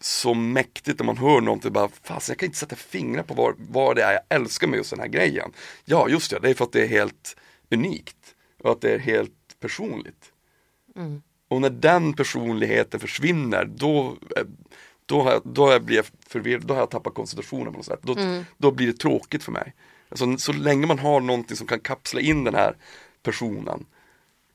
så mäktigt när man hör någonting bara, fasen jag kan inte sätta fingrar på vad, vad det är jag älskar med just den här grejen. Ja, just det, det är för att det är helt unikt. och att det är helt personligt. Mm. Och när den personligheten försvinner då, eh, då, har jag, då har jag blivit förvirrad, då har jag tappat koncentrationen på något sätt. Då, Mm. då blir det tråkigt för mig. Alltså, så länge man har någonting som kan kapsla in den här personen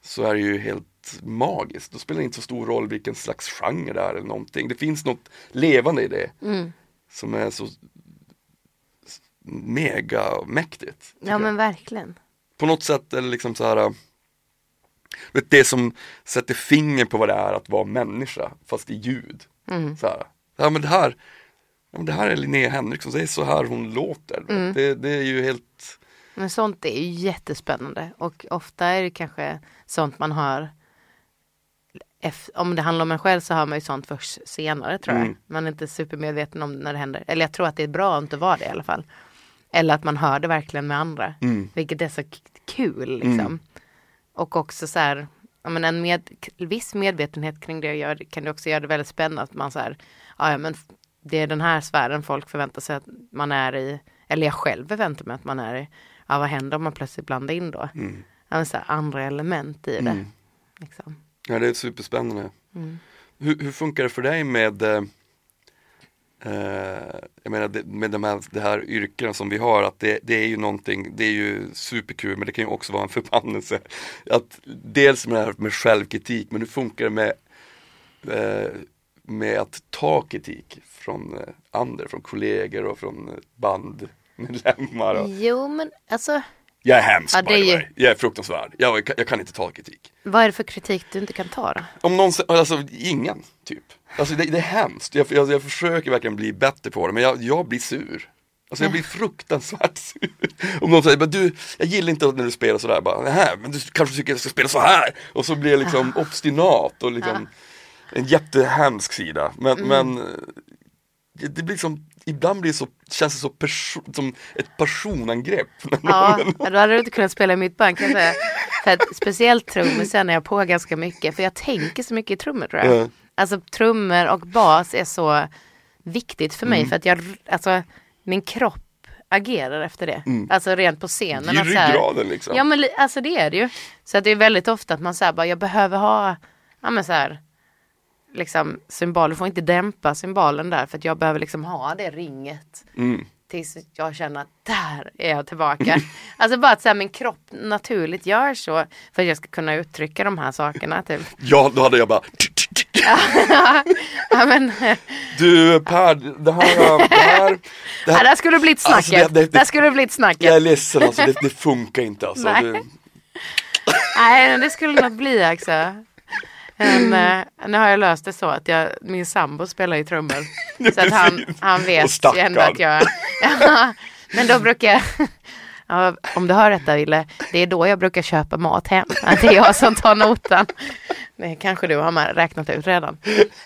så är det ju helt magiskt. Då spelar det inte så stor roll vilken slags genre det är eller någonting. Det finns något levande i det Mm. som är så mega mäktigt. Ja jag. men verkligen. På något sätt är det liksom så här äh, Det som sätter finger på vad det är att vara människa fast i ljud. Mm. Så här. Ja men det här ja, men Det här är Linnea Henriksson, det är så här hon låter. Mm. Det, det är ju helt Men sånt är ju jättespännande och ofta är det kanske sånt man hör om det handlar om en själv så hör man ju sånt först senare tror jag. Mm. Man är inte supermedveten om när det händer. Eller jag tror att det är bra att inte vara det i alla fall. Eller att man hör det verkligen med andra. Mm. Vilket är så kul liksom. Mm. Och också så här, ja, men en med, viss medvetenhet kring det gör, kan det också göra det väldigt spännande. Att man så här, ja, men det är den här sfären folk förväntar sig att man är i. Eller jag själv förväntar mig att man är i. Ja vad händer om man plötsligt blandar in då? mm. Ja, så andra element i det. Mm. Liksom. Ja det är superspännande. Mm. Hur, hur funkar det för dig med eh, eh, jag menar med de här, det här yrkena som vi har att det, det är ju någonting, det är ju superkul men det kan ju också vara en förbannelse. Att dels med det här med självkritik men hur funkar det med eh, med att ta kritik från eh, andra, från kollegor och från eh, bandmedlemmar. Och, Jo men alltså, jag är hemsk Ja, by the ju- way. Jag är fruktansvärd. Jag, jag kan inte ta kritik. vad är det för kritik du inte kan ta då? Om någon, alltså ingen, typ. Alltså det, det är hemskt, jag, jag, jag försöker verkligen bli bättre på det, men jag, jag blir sur. Alltså jag blir fruktansvärt sur. Om någon säger, men du, jag gillar inte när du spelar sådär, bara, nej, men du kanske tycker jag ska spela så här. Och så blir jag liksom obstinat och liksom en jättehemsk sida. Men, men eh, det, blir liksom, ibland blir det så, känns det så som ett personangrepp. Ja, då hade du inte kunnat spela i mitt band kan jag säga. För att speciellt trummor känner jag på ganska mycket. För jag tänker så mycket i trummor tror jag. Ja. Alltså trummor och bas är så viktigt för mig. Mm. För att jag, alltså min kropp agerar efter det. Alltså rent på scenen. Det är ju ryggraden liksom. Ja men alltså det är det ju. Så att det är väldigt ofta att man säger bara jag behöver ha, ja men så här, liksom symboler, får inte dämpa symbolen där för att jag behöver liksom ha det ringet. Mm. Tills jag känner att där är jag tillbaka. alltså bara att så här, min kropp naturligt gör så för att jag ska kunna uttrycka de här sakerna. Typ. Ja, då hade jag bara ja, men, Du Per, det här, det här, det ja, här där skulle det blivit snacket. Alltså, det- det- där skulle det blivit snacket. Jag är ledsen alltså, det, det funkar inte alltså. Nej. Du, Nej, det skulle nog bli också. Men, eh, nu har jag löst det så att jag, min sambo spelar i trummor. Så att han, han vet ju ändå att jag... Ja, men då brukar jag... Ja, om du hör detta Ville, det är då jag brukar köpa mat hem. Att det är jag som tar notan. Det kanske du har med- räknat ut redan.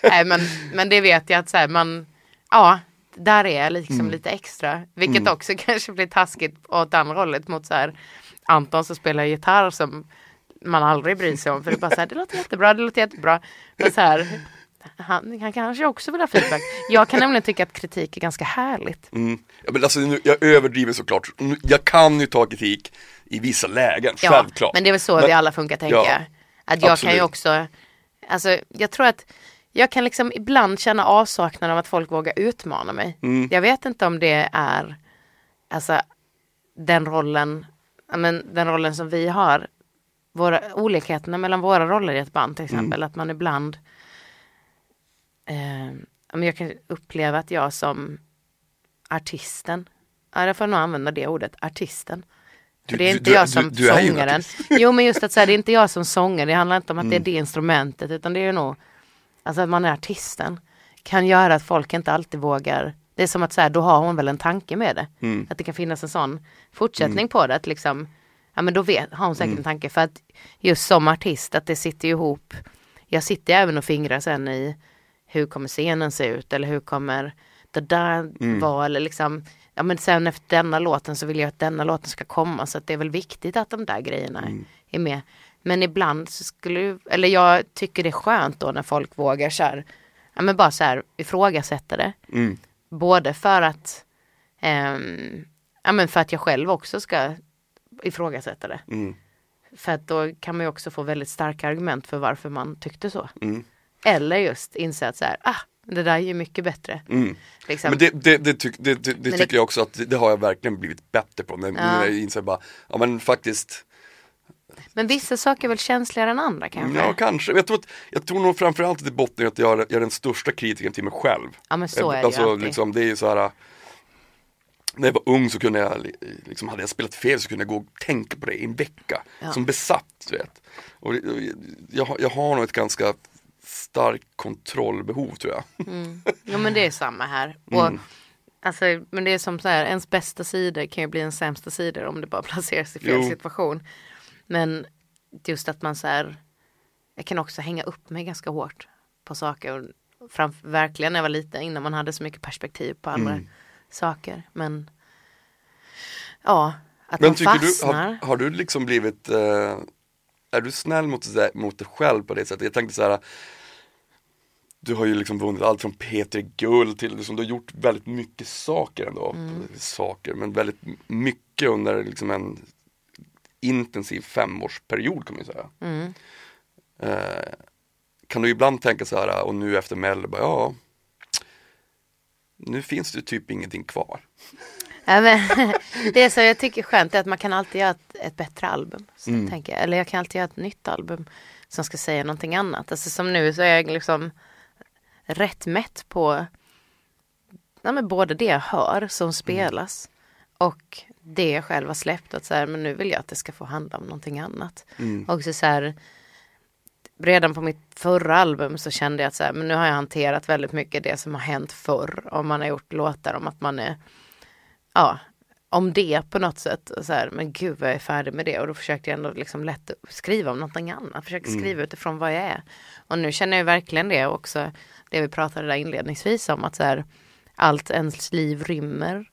Nej, men, men det vet jag att så här, man... Ja, där är jag liksom Mm. lite extra. Vilket också kanske blir taskigt åt andra hållet mot så här Anton som spelar gitarr som man aldrig bryr sig om. För det är bara så här, det låter jättebra, det låter jättebra. Men så här, han, han kanske också vill ha feedback. Jag kan nämligen tycka att kritik är ganska härligt. mm. ja, men alltså, nu, jag överdriver såklart. Jag kan ju ta kritik i vissa lägen, Ja, självklart. men det är väl så Men- vi alla funkar tänker Ja, jag. Att jag absolut. kan ju också, alltså jag tror att jag kan liksom ibland känna avsaknad av att folk vågar utmana mig. Mm. Jag vet inte om det är, alltså den rollen, men den rollen som vi har, våra, olikheterna mellan våra roller i ett band till exempel, att man ibland, eh, jag kan uppleva att jag som artisten, ja, jag får nog använda det ordet, artisten. För Du- det är du- inte du- jag som du sångaren. Mm. Jo men just att säga det är inte jag som sångare, det handlar inte om att det är det instrumentet utan det är ju nog, alltså att man är artisten. Kan göra att folk inte alltid vågar, det är som att säga då har hon väl en tanke med det. Mm. Att det kan finnas en sån fortsättning på det, att liksom, ja men då vet, har hon säkert Mm. en tanke för att just som artist att det sitter ihop, jag sitter även och fingrar sen i hur kommer scenen se ut eller hur kommer det där Mm. vara eller liksom Ja men sen efter denna låten så vill jag att denna låten ska komma så att det är väl viktigt att de där grejerna Mm. är med. Men ibland så skulle eller jag tycker det är skönt då när folk vågar så här, ja men bara så här ifrågasätta det. Mm. Både för att, ehm, ja men för att jag själv också ska ifrågasätta det. Mm. För att då kan man ju också få väldigt starka argument för varför man tyckte så. Mm. Eller just inse att så här, ah, det där är ju mycket bättre. Mm. Liksom. Men det, det, det, tyck, det, tycker jag också att det, har jag verkligen blivit bättre på. När, när jag inser bara, ja men faktiskt, Men vissa saker är väl känsligare än andra kanske? ja kanske. Jag tror, att, jag tror nog framförallt att det bottnar i att jag är, jag är den största kritikern till mig själv. Ja, men så är det ju alltså, alltid. liksom, det är ju så här. När jag var ung så kunde jag, liksom, hade jag spelat fel så kunde jag gå och tänka på det i en vecka. Ja. Som besatt, du vet. Och jag, har- jag har nog ett ganska starkt kontrollbehov tror jag. Ja men det är samma här. Och, Mm. alltså, men det är som så här, ens bästa sidor kan ju bli en sämsta sidor om det bara placeras i fel Jo. situation. Men just att man så här, jag kan också hänga upp mig ganska hårt på saker. Och fram, verkligen när jag var liten innan man hade så mycket perspektiv på andra Mm. Saker. Men ja, att Men man tycker du, fastnar. har, har du liksom blivit, eh, är du snäll mot, dig- mot dig själv på det sättet? Jag tänkte så här. Du har ju liksom vunnit allt från Peter Guld till, liksom, du har gjort väldigt mycket saker ändå. Mm. Saker, men väldigt mycket under liksom en intensiv femårsperiod kan man ju säga. Mm. Eh, kan du ibland tänka så här, och nu efter Mello, ja, nu finns det typ ingenting kvar. Ja, men, det som jag tycker är skönt är att man kan alltid göra ett, ett bättre album. Så Mm. tänker jag. Eller jag kan alltid göra ett nytt album som ska säga någonting annat. Alltså som nu så är jag liksom rätt mätt på ja, men både det jag hör som spelas och det jag själv har släppt. Att så här, men nu vill jag att det ska få handla om någonting annat. Mm. Och så, så här, redan på mitt förra album så kände jag att så här, men nu har jag hanterat väldigt mycket det som har hänt förr. Om man har gjort låtar om att man är ja, om det på något sätt. Så här, men gud vad jag är färdig med det. Och då försökte jag ändå liksom lätt skriva om någonting annat. Försöka skriva utifrån vad jag är. Och nu känner jag verkligen det också. Det vi pratade där inledningsvis om. Att så här, allt ens liv rymmer.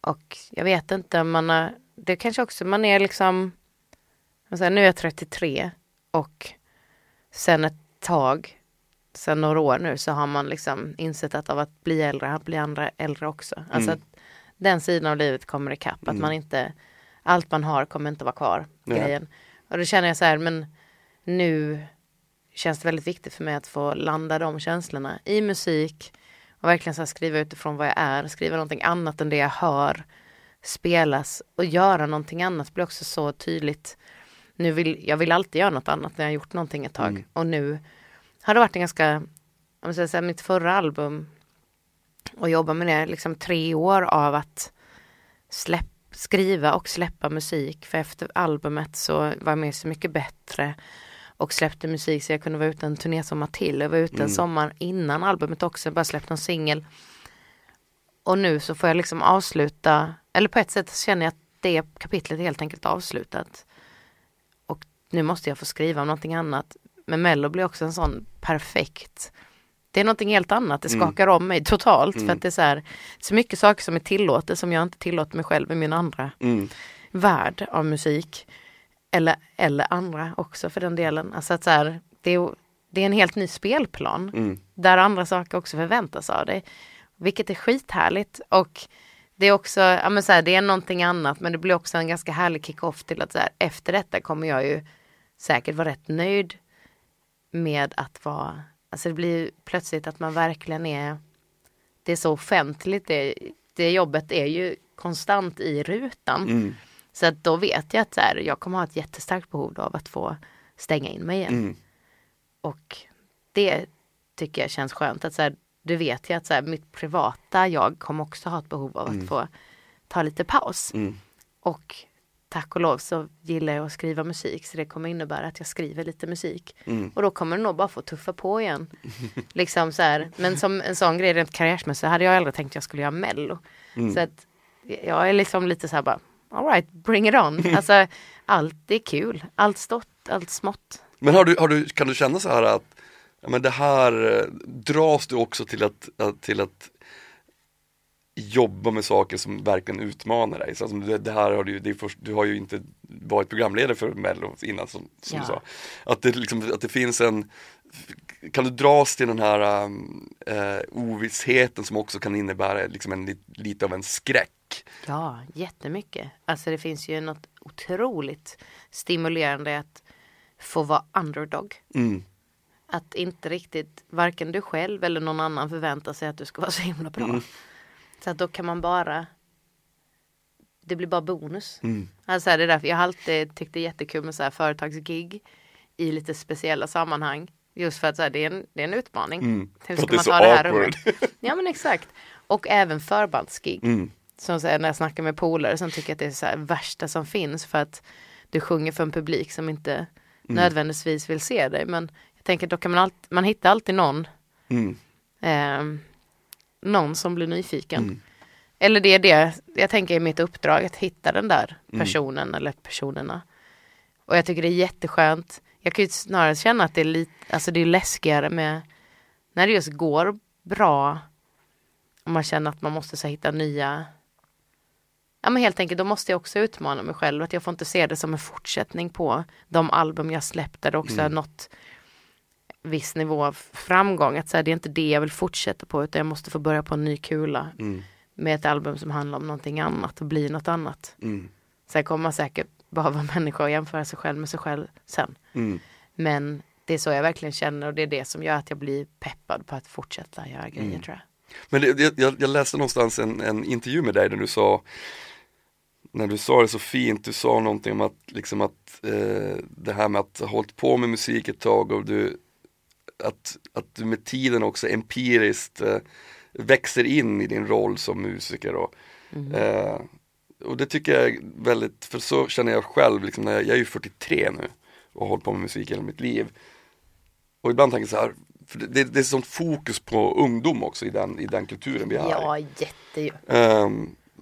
Och jag vet inte, man har, det kanske också, man är liksom, säger, nu är jag 33 och sen ett tag, sen några år nu så har man liksom insett att av att bli äldre, att bli andra äldre också. Alltså Mm. att den sidan av livet kommer ikapp, att Mm. man inte, allt man har kommer inte vara kvar, Nej. grejen. Och då känner jag så här, men nu känns det väldigt viktigt för mig att få landa de känslorna i musik och verkligen så skriva utifrån vad jag är, skriva någonting annat än det jag hör spelas och göra någonting annat blir också så tydligt. Nu vill, jag vill alltid göra något annat när jag har gjort någonting ett tag Mm. och nu har det varit en ganska, om jag säger så här, mitt förra album och jobba med det, liksom tre år av att släpp, skriva och släppa musik. För efter albumet så var jag med Så mycket bättre och släppte musik så jag kunde vara ute en turnésommar till. Jag var ute en Mm. sommar innan albumet också, bara släppte en singel. Och nu så får jag liksom avsluta, eller på ett sätt känner jag att det kapitlet är helt enkelt avslutat. Nu måste jag få skriva om någonting annat. Men Mello blir också en sån perfekt det är någonting helt annat, det Mm. skakar om mig totalt för Mm. att det är så här, så mycket saker som är tillåtet som jag inte tillåter mig själv i min andra Mm. värld av musik. Eller, eller andra också för den delen. Alltså att så här, det, är, det är en helt ny spelplan Mm. där andra saker också förväntas av dig. Vilket är skithärligt och det är också, ja men så här, det är någonting annat men det blir också en ganska härlig kick-off till att så här, efter detta kommer jag ju säkert vara rätt nöjd med att vara, alltså det blir plötsligt att man verkligen är, det är så offentligt, det, det jobbet är ju konstant i rutan. Mm. Så att då vet jag att så här, jag kommer ha ett jättestarkt behov av att få stänga in mig igen. Mm. Och det tycker jag känns skönt att så här, du vet jag att så här, mitt privata jag kommer också ha ett behov av att få ta lite paus. Mm. Och tack och lov så gillar jag att skriva musik så det kommer innebära att jag skriver lite musik. Mm. Och då kommer det nog bara få tuffa på igen. liksom så här. Men som en sån grej rent karriärsmässigt hade jag aldrig tänkt att jag skulle göra mello. Mm. Så att jag är liksom lite så här bara, alright, bring it on. Alltså allt är kul, allt stort, allt smått. Men har du, har du, kan du känna så här att men det här eh, dras du också till att, till att jobba med saker som verkligen utmanar dig. Så alltså, det, det här har du, det först, du har ju inte varit programledare för Mello innan som, som Ja. du sa. Att det, liksom, att det finns en, kan du dras till den här eh, ovissheten som också kan innebära liksom en, li- lite av en skräck? Ja, jättemycket. Alltså det finns ju något otroligt stimulerande att få vara underdog. Mm. Att inte riktigt, varken du själv eller någon annan förväntar sig att du ska vara så himla bra. Mm. Så att då kan man bara Det blir bara bonus. Mm. Alltså det är därför jag har alltid tyckt det är jättekul med så här företagsgig i lite speciella sammanhang. Just för att så här, det, är en, det är en utmaning. Mm. Hur ska man ta det här rummet? Ja men exakt. Och även förbandsgig. Mm. Som så här, när jag snackar med polare som tycker att det är så här värsta som finns för att du sjunger för en publik som inte Mm. nödvändigtvis vill se dig. Men jag tänker då kan man alltid, man hittar alltid någon Mm. eh, någon som blir nyfiken. Mm. Eller det är det jag tänker i mitt uppdrag, att hitta den där Mm. personen eller personerna. Och jag tycker det är jätteskönt. Jag kan ju snarare känna att det är lite, alltså det är läskigare med när det just går bra. Och man känner att man måste så hitta nya Ja men helt enkelt, då måste jag också utmana mig själv. Att jag får inte se det som en fortsättning på de album jag släppt där det också har nått viss nivå av framgång. Att så här, det är inte det jag vill fortsätta på utan jag måste få börja på en ny kula Mm. med ett album som handlar om någonting annat och bli något annat. Mm. Sen kommer man säkert bara vara människa och jämföra sig själv med sig själv sen. Mm. Men det är så jag verkligen känner och det är det som gör att jag blir peppad på att fortsätta göra grejer Mm. tror jag. Men det, jag, jag läste någonstans en, en intervju med dig där du sa när du sa det så fint, du sa någonting om att, liksom att eh, det här med att ha hållit på med musik ett tag och du att, att du med tiden också empiriskt eh, växer in i din roll som musiker och, eh, och det tycker jag är väldigt, för så känner jag själv, liksom när jag, jag är ju 43 nu och har hållit på med musik hela mitt liv och ibland tänker jag så här, för det, det, är sånt fokus på ungdom också i den, i den kulturen vi har. Ja, jätte ju.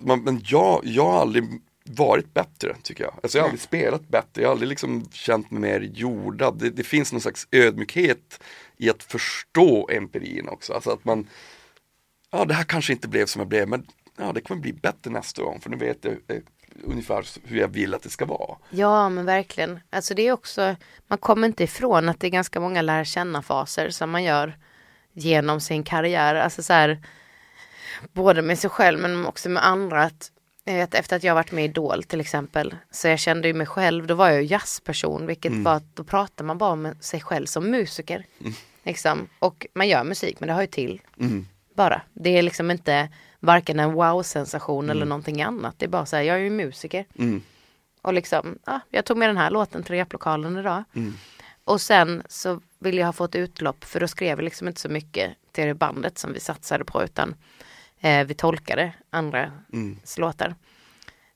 Man, men jag, jag har aldrig varit bättre tycker jag. Alltså jag har aldrig spelat bättre, jag har aldrig liksom känt mig mer jordad. Det, det finns någon slags ödmjukhet i att förstå empirin också. Alltså att man, ja det här kanske inte blev som jag blev men ja det kommer bli bättre nästa gång för nu vet jag eh, ungefär hur jag vill att det ska vara. Ja men verkligen. Alltså det är också, man kommer inte ifrån att det är ganska många lära känna faser som man gör genom sin karriär. Alltså så här, både med sig själv men också med andra. Att, vet, efter att jag varit med i Idol till exempel, så jag kände ju mig själv, då var jag ju jazzperson, vilket var att då pratar man bara med sig själv som musiker. Liksom. Och man gör musik, men det hör ju till. Mm. Bara. Det är liksom inte varken en wow-sensation eller någonting annat. Det är bara så här, jag är ju musiker. Mm. Och liksom, ja, jag tog med den här låten till replokalen idag. Mm. Och sen så ville jag ha fått utlopp för då skrev vi liksom inte så mycket till det bandet som vi satsade på utan eh, vi tolkade andra Mm. låtar.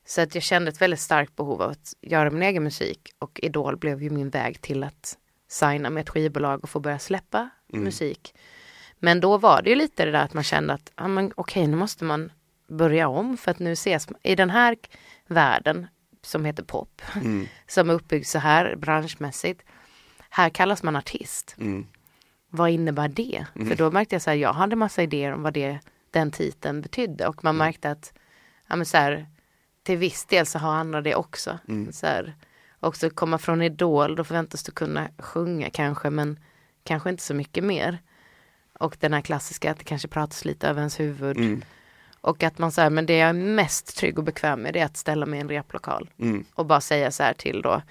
Så att jag kände ett väldigt starkt behov av att göra min egen musik och Idol blev ju min väg till att signa med ett skivbolag och få börja släppa musik. Men då var det ju lite det där att man kände att ja, men, okej nu måste man börja om för att nu ses i den här världen som heter pop Mm. som är uppbyggd så här branschmässigt. Här kallas man artist. Mm. Vad innebär det? För då märkte jag så här, jag hade massa idéer om vad det, den titeln betydde och man märkte att ja, men så här, till viss del så har andra det också. Så här, också komma från Idol, då förväntas du kunna sjunga kanske men kanske inte så mycket mer. Och den här klassiska att det kanske pratas lite över ens huvud. Mm. Och att man säger, men det jag är mest trygg och bekväm med det är att ställa mig i en replokal Mm. och bara säga så här till då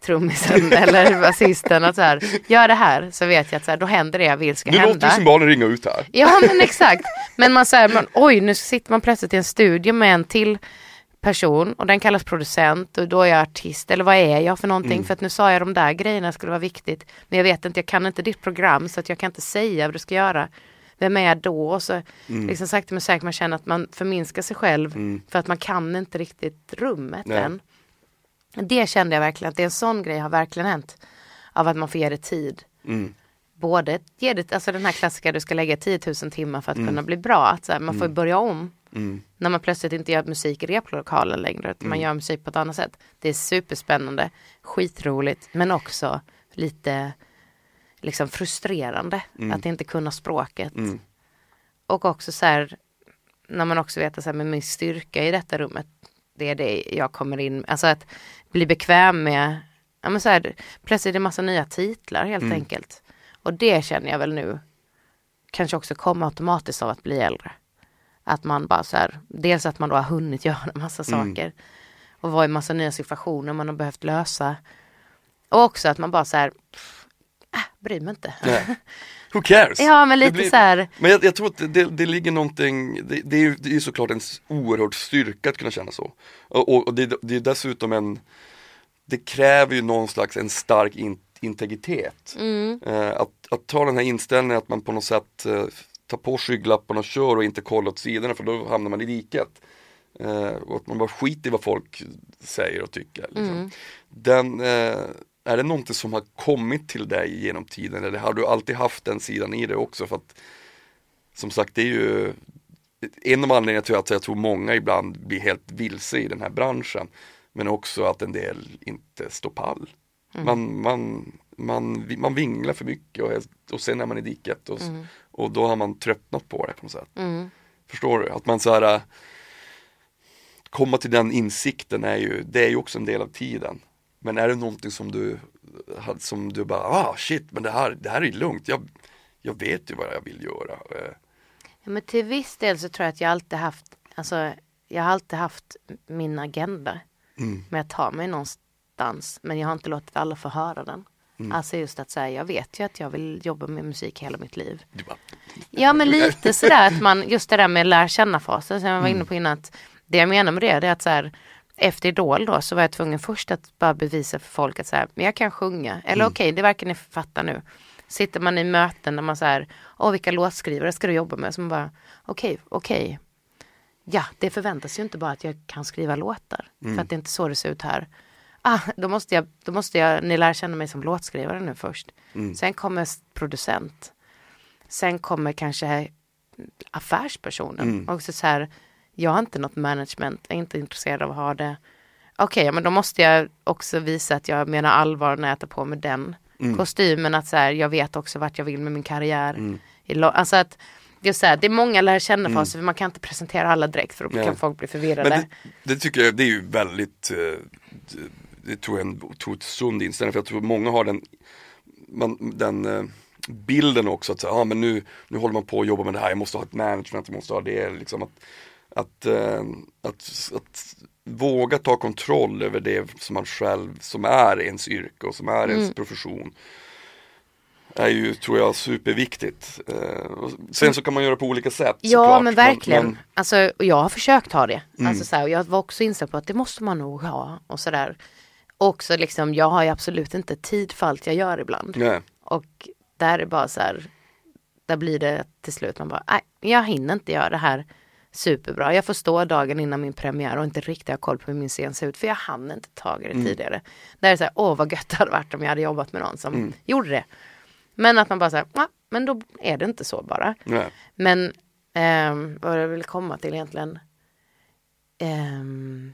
trummisen eller basisten att så här, gör det här så vet jag att så här, då händer det jag vill ska Nu låter hända. det som barnen ringa ut här. Ja men exakt. Men man säger, man, oj nu sitter man plötsligt i en studio med en till person och den kallas producent och då är jag artist eller vad är jag för någonting för att nu sa jag de där grejerna skulle vara viktigt men jag vet inte, jag kan inte ditt program så att jag kan inte säga vad du ska göra. Vem är jag då? Och så liksom sakta men säkert man känner att man förminskar sig själv för att man kan inte riktigt rummet Nej. än. Det kände jag verkligen att det är en sån grej har verkligen hänt. Av att man får ge det tid. Mm. Både ge det, alltså den här klassiska du ska lägga 10 000 timmar för att kunna bli bra. Att så här, man får börja om. Mm. När man plötsligt inte gör musik i replokalen längre. Utan man gör musik på ett annat sätt. Det är superspännande, skitroligt men också lite liksom frustrerande. Att inte kunna språket. Mm. Och också så här när man också vet att så här, med min styrka i detta rummet det är det jag kommer in Alltså att bli bekväm med ja, men så här, Plötsligt är det massa nya titlar helt enkelt. Och det känner jag väl nu kanske också kommer automatiskt av att bli äldre. Att man bara så här, dels att man då har hunnit göra massa Mm. saker och vara i massa nya situationer man har behövt lösa. Och också att man bara så här, pff, äh, bryr mig inte. Who cares? Ja men lite blir- så här, Men jag, jag tror att det, det, ligger någonting, det, det, är ju, det är såklart en oerhörd styrka att kunna känna så. Och, och, och det, det är dessutom en, det kräver ju någon slags en stark in, integritet. mm, Eh, att, att ta den här inställningen att man på något sätt eh, tar på skygglapparna och kör och inte kollar åt sidorna för då hamnar man i diket. Eh, och att man bara skiter i vad folk säger och tycker. Liksom. Mm. Den, eh, är det någonting som har kommit till dig genom tiden eller har du alltid haft den sidan i dig också? För att, som sagt, det är ju en av anledningarna till att jag tror många ibland blir helt vilse i den här branschen. Men också att en del inte står pall. Man, man, man, man vinglar för mycket och, och sen är man i diket och, och då har man tröttnat på det på något sätt. mm, Förstår du? Att man så här äh, komma till den insikten är ju, det är ju också en del av tiden. Men är det någonting som du, som du bara, ah shit, men det här, det här är lugnt, jag, jag vet ju vad jag vill göra. Eh, Ja, men till viss del så tror jag att jag alltid haft, alltså jag har alltid haft min agenda Mm. med att ta mig någonstans. Men jag har inte låtit alla få höra den. Mm. Alltså just att säga, jag vet ju att jag vill jobba med musik hela mitt liv. Bara, Ja men lite sådär att man, just det där med lär känna fasen som jag var inne Mm. på innan. Att det jag menar med det, det är att så här, efter Idol då så var jag tvungen först att bara bevisa för folk att så här, men jag kan sjunga. Eller Mm. okej, det verkar ni fatta nu. Sitter man i möten där man så här, åh vilka låtskrivare ska du jobba med? Så man bara, okej, okej. Ja, det förväntas ju inte bara att jag kan skriva låtar. För att det är inte så det ser ut här. Ah, då måste jag, då måste jag, ni lär känna mig som låtskrivare nu först. Sen kommer producent. Sen kommer kanske affärspersonen. Och så, så här, jag har inte något management, jag är inte intresserad av att ha det. Okej, ja, men då måste jag också visa att jag menar allvar när jag tar på mig den kostymen. Att så här, jag vet också vart jag vill med min karriär. Lo- alltså att, just så här, det är många lär känna faser, för man kan inte presentera alla direkt för då Nej. kan folk bli förvirrade. Men det, det tycker jag, det är ju väldigt, eh, det, det tror jag är en otroligt sund inställning för jag tror många har den, man, den eh, bilden också att så, ah, men nu, nu håller man på att jobba med det här, jag måste ha ett management, jag måste ha det, liksom att, att, eh, att, att våga ta kontroll över det som man själv, som är ens yrke och som är ens profession är ju, tror jag, superviktigt. Eh, och sen så kan man göra på olika sätt Ja såklart, men verkligen. men- Alltså, och jag har försökt ha det. Mm. Alltså, så här, och jag var också inställd på att det måste man nog ha. Och sådär. Också liksom, jag har ju absolut inte tid för allt jag gör ibland. nej. Och där är bara så här, där blir det till slut man bara, nej jag hinner inte göra det här superbra. Jag får stå dagen innan min premiär och inte riktigt ha koll på hur min scen ser ut för jag hann inte tag i det tidigare. Där är det så här, åh vad gött det hade varit om jag hade jobbat med någon som gjorde det. Men att man bara säger, men då är det inte så bara. nej. Men ehm, vad jag vill komma till egentligen. Ehm,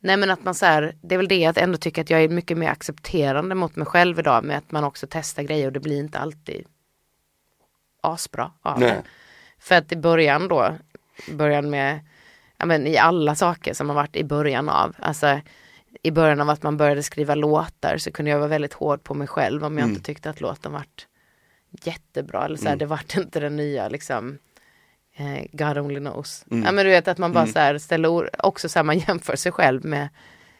nej men att man så här, det är väl det att ändå tycka att jag är mycket mer accepterande mot mig själv idag med att man också testar grejer och det blir inte alltid asbra av det. För att i början då, början med, ja men i alla saker som har varit i början av, alltså i början av att man började skriva låtar så kunde jag vara väldigt hård på mig själv om jag inte tyckte att låten vart jättebra eller så här, det vart inte den nya liksom eh, God only knows. Ja men du vet att man bara så här ställer också så här man jämför sig själv med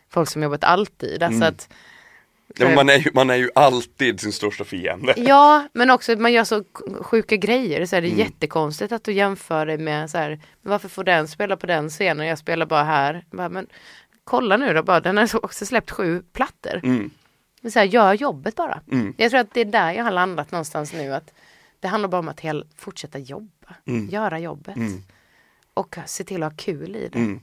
folk som jobbat alltid. Alltså att, Ja, man, är ju, man är ju alltid sin största fiende. ja men också man gör så sjuka grejer. Så här, det är jättekonstigt att du jämför dig med så här, varför får den spela på den scenen och jag spelar bara här. Bara, men kolla nu då, bara, den har så- också släppt sju plattor. Mm. Så här, gör jobbet bara. Mm. Jag tror att det är där jag har landat någonstans nu. att Det handlar bara om att hel, fortsätta jobba, göra jobbet. Mm. Och se till att ha kul i det. Mm.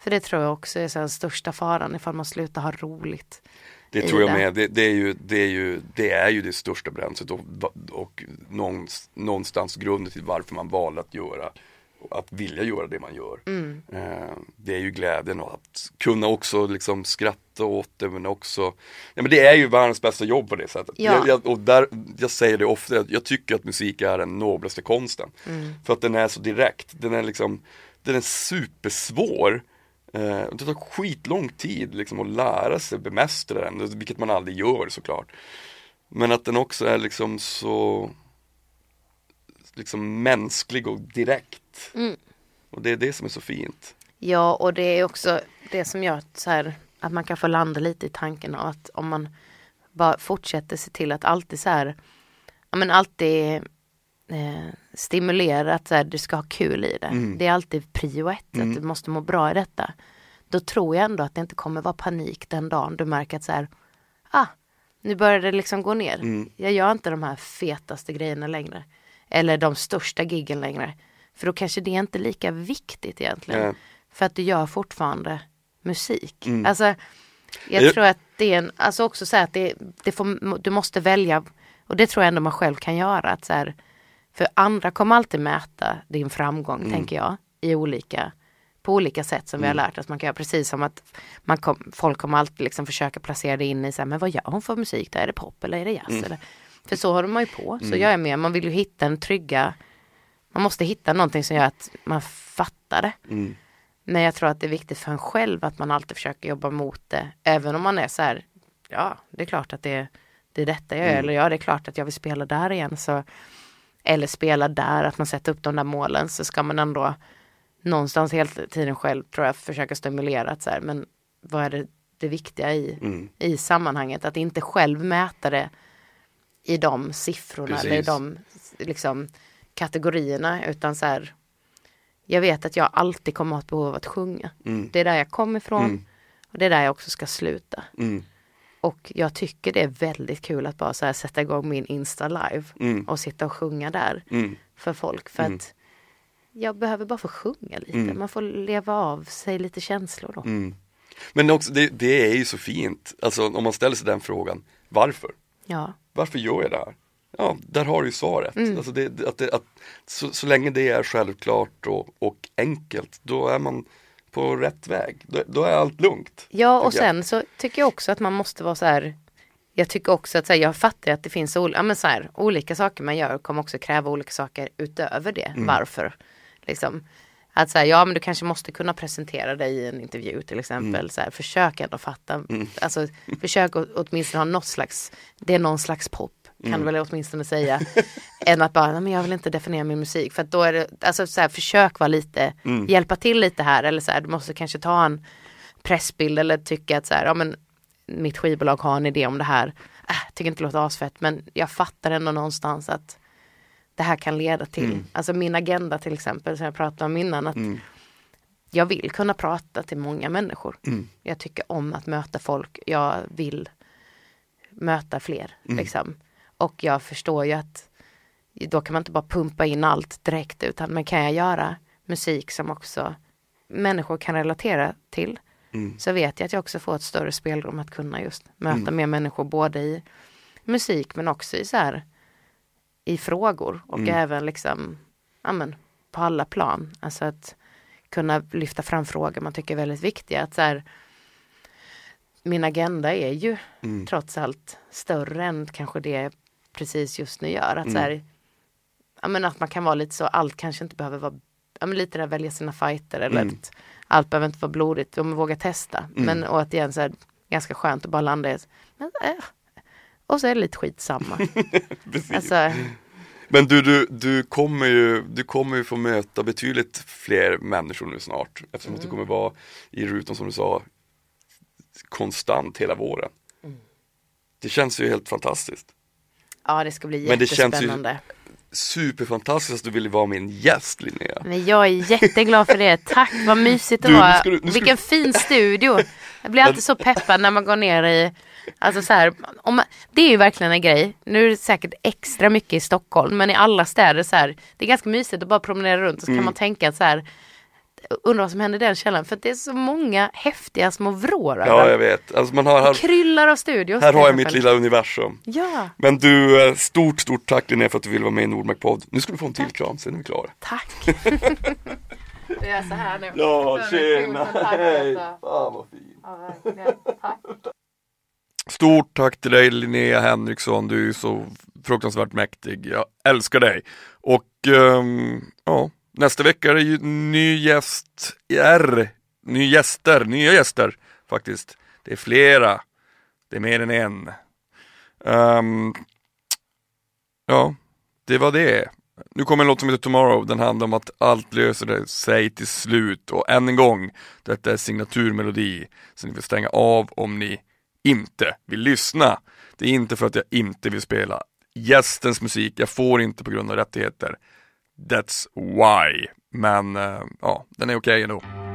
För det tror jag också är den största faran ifall man slutar ha roligt. Det tror jag det. med. Det, det, är ju, det, är ju, det är ju det största bränslet och, och någonstans, grunden till varför man valde att göra att vilja göra det man gör. Mm. Eh, det är ju glädjen och att kunna också liksom skratta åt det men också Nej men det är ju världens bästa jobb på det sättet. Ja. Jag, jag, och där, jag säger det ofta, jag tycker att musik är den noblaste konsten. Mm. För att den är så direkt, den är liksom Den är supersvår Det tar skitlång tid liksom att lära sig bemästra den, vilket man aldrig gör såklart. Men att den också är liksom så liksom mänsklig och direkt. Mm. Och det är det som är så fint. Ja, och det är också det som gör att, så här, att man kan få landa lite i tanken av att om man bara fortsätter se till att alltid så här, ja men alltid eh, stimulera att så här, du ska ha kul i det. Mm. Det är alltid prio ett, att du måste må bra i detta. Då tror jag ändå att det inte kommer vara panik den dagen du märker att så här, ah, nu börjar det liksom gå ner. Mm. Jag gör inte de här fetaste grejerna längre. Eller de största giggen längre. För då kanske det är inte lika viktigt egentligen. Nej. För att du gör fortfarande musik. Mm. Alltså, jag Jag- tror att det är en, alltså också så här att det, det får, du måste välja. Och det tror jag ändå man själv kan göra. Att så här, för andra kommer alltid mäta din framgång, Mm. tänker jag. I olika, på olika sätt som vi har lärt oss. Man kan göra precis som att man kom, folk kommer alltid liksom försöka placera det in i så här, men vad gör hon för musik? Då? Är det pop eller är det jazz? Mm. Eller? För så håller man ju på. Så jag är med, man vill ju hitta en trygga, man måste hitta någonting som gör att man fattar det. Mm. Men jag tror att det är viktigt för en själv att man alltid försöker jobba mot det. Även om man är så här, ja det är klart att det, det är detta jag gör. Eller ja det är klart att jag vill spela där igen. Så, eller spela där, att man sätter upp de där målen. Så ska man ändå någonstans hela tiden själv tror jag försöka stimulera att så här, men vad är det, det viktiga i, Mm. i sammanhanget. Att inte själv mäta det i de siffrorna eller i Precis. de liksom, kategorierna. Utan så här, jag vet att jag alltid kommer ha ett behov av att sjunga. Mm. Det är där jag kommer ifrån Mm. och det är där jag också ska sluta. Och jag tycker det är väldigt kul att bara så sätta igång min Insta live Mm. och sitta och sjunga där Mm. för folk. För Mm. att jag behöver bara få sjunga lite. Mm. Man får leva av sig lite känslor då. Mm. Men också, det, det är ju så fint, alltså om man ställer sig den frågan, varför? Ja. Varför gör jag det här? Ja, där har du ju svaret. Mm. Alltså det- att det, att, så, så länge det är självklart och, och enkelt, då är man på rätt väg. Då, då är allt lugnt. Ja och tycker jag. sen så tycker jag också att man måste vara så här Jag tycker också att så här, jag fattar att det finns ol- ja, men så här, olika saker man gör kommer också kräva olika saker utöver det. Mm. Varför? Liksom. Att säga, ja men du kanske måste kunna presentera dig i en intervju till exempel. Mm. Så här, försök ändå fatta. Alltså försök att åtminstone ha något slags, det är någon slags pop. Kan Mm. väl åtminstone säga. än att bara, nej men jag vill inte definiera min musik. För att då är det, alltså så här, försök vara lite, Mm. hjälpa till lite här. Eller så här, du måste kanske ta en pressbild eller tycka att så här, ja men mitt skivbolag har en idé om det här. Äh, tycker inte det låter asfett men jag fattar ändå någonstans att det här kan leda till, alltså min agenda till exempel som jag pratade om innan att Mm. jag vill kunna prata till många människor. Mm. Jag tycker om att möta folk, jag vill möta fler liksom. Och jag förstår ju att då kan man inte bara pumpa in allt direkt utan men kan jag göra musik som också människor kan relatera till Mm. så vet jag att jag också får ett större spelrum att kunna just möta mer människor både i musik men också i så här i frågor och Mm. även liksom ja men, på alla plan. Alltså att kunna lyfta fram frågor man tycker är väldigt viktiga. Att så här, min agenda är ju Mm. trots allt större än kanske det precis just nu gör. Att, Mm. så här, ja, men att man kan vara lite så, allt kanske inte behöver vara, ja, men lite där välja sina fighter eller Mm. att allt behöver inte vara blodigt, om man vågar testa. Men och att igen så här, ganska skönt att bara landa i, ett, men, äh, och så är det lite skitsamma. Alltså, Men du, du, du, kommer ju, du kommer ju få möta betydligt fler människor nu snart eftersom att du kommer vara i rutan som du sa konstant hela våren. Det känns ju helt fantastiskt. Ja det ska bli Men det känns ju- jättespännande. Superfantastiskt att du ville vara min gäst Linnea. Men jag är jätteglad för det. Tack, vad mysigt det Du, nu var. ska du- nu ska Vilken fin studio. Jag blir alltid så peppad när man går ner i, alltså så här, om man, det är ju verkligen en grej. Nu är det säkert extra mycket i Stockholm, men i alla städer så här, det är ganska mysigt att bara promenera runt och så Mm. kan man tänka att så här, undrar vad som händer i den källaren. För att det är så många häftiga små vrår Ja, jag vet. Alltså man har, här, Kryllar av studios. här har jag mitt lilla universum. Ja, Men du, eh, stort, stort tack Linnea för att du ville vara med i Nordmark podd. Nu ska du få en till kram, sen är vi klara. tack. det är så här nu. Ja, tjena. Hej! Tack, Fan vad fin. Ja. Tack. Stort tack till dig Linnea Henriksson, du är så fruktansvärt mäktig. Jag älskar dig. Och ehm, ja, nästa vecka är det ju ny gäst R, ny gäster, nya gäster faktiskt. Det är flera. Det är mer än en. Um, ja, det var det. Nu kommer en låt som heter Tomorrow, den handlar om att allt löser sig till slut och än en gång, detta är signaturmelodi, så ni får stänga av om ni inte vill lyssna. Det är inte för att jag inte vill spela gästens musik, jag får inte på grund av rättigheter. That's why. Men eh, ja, den är okej okay ändå.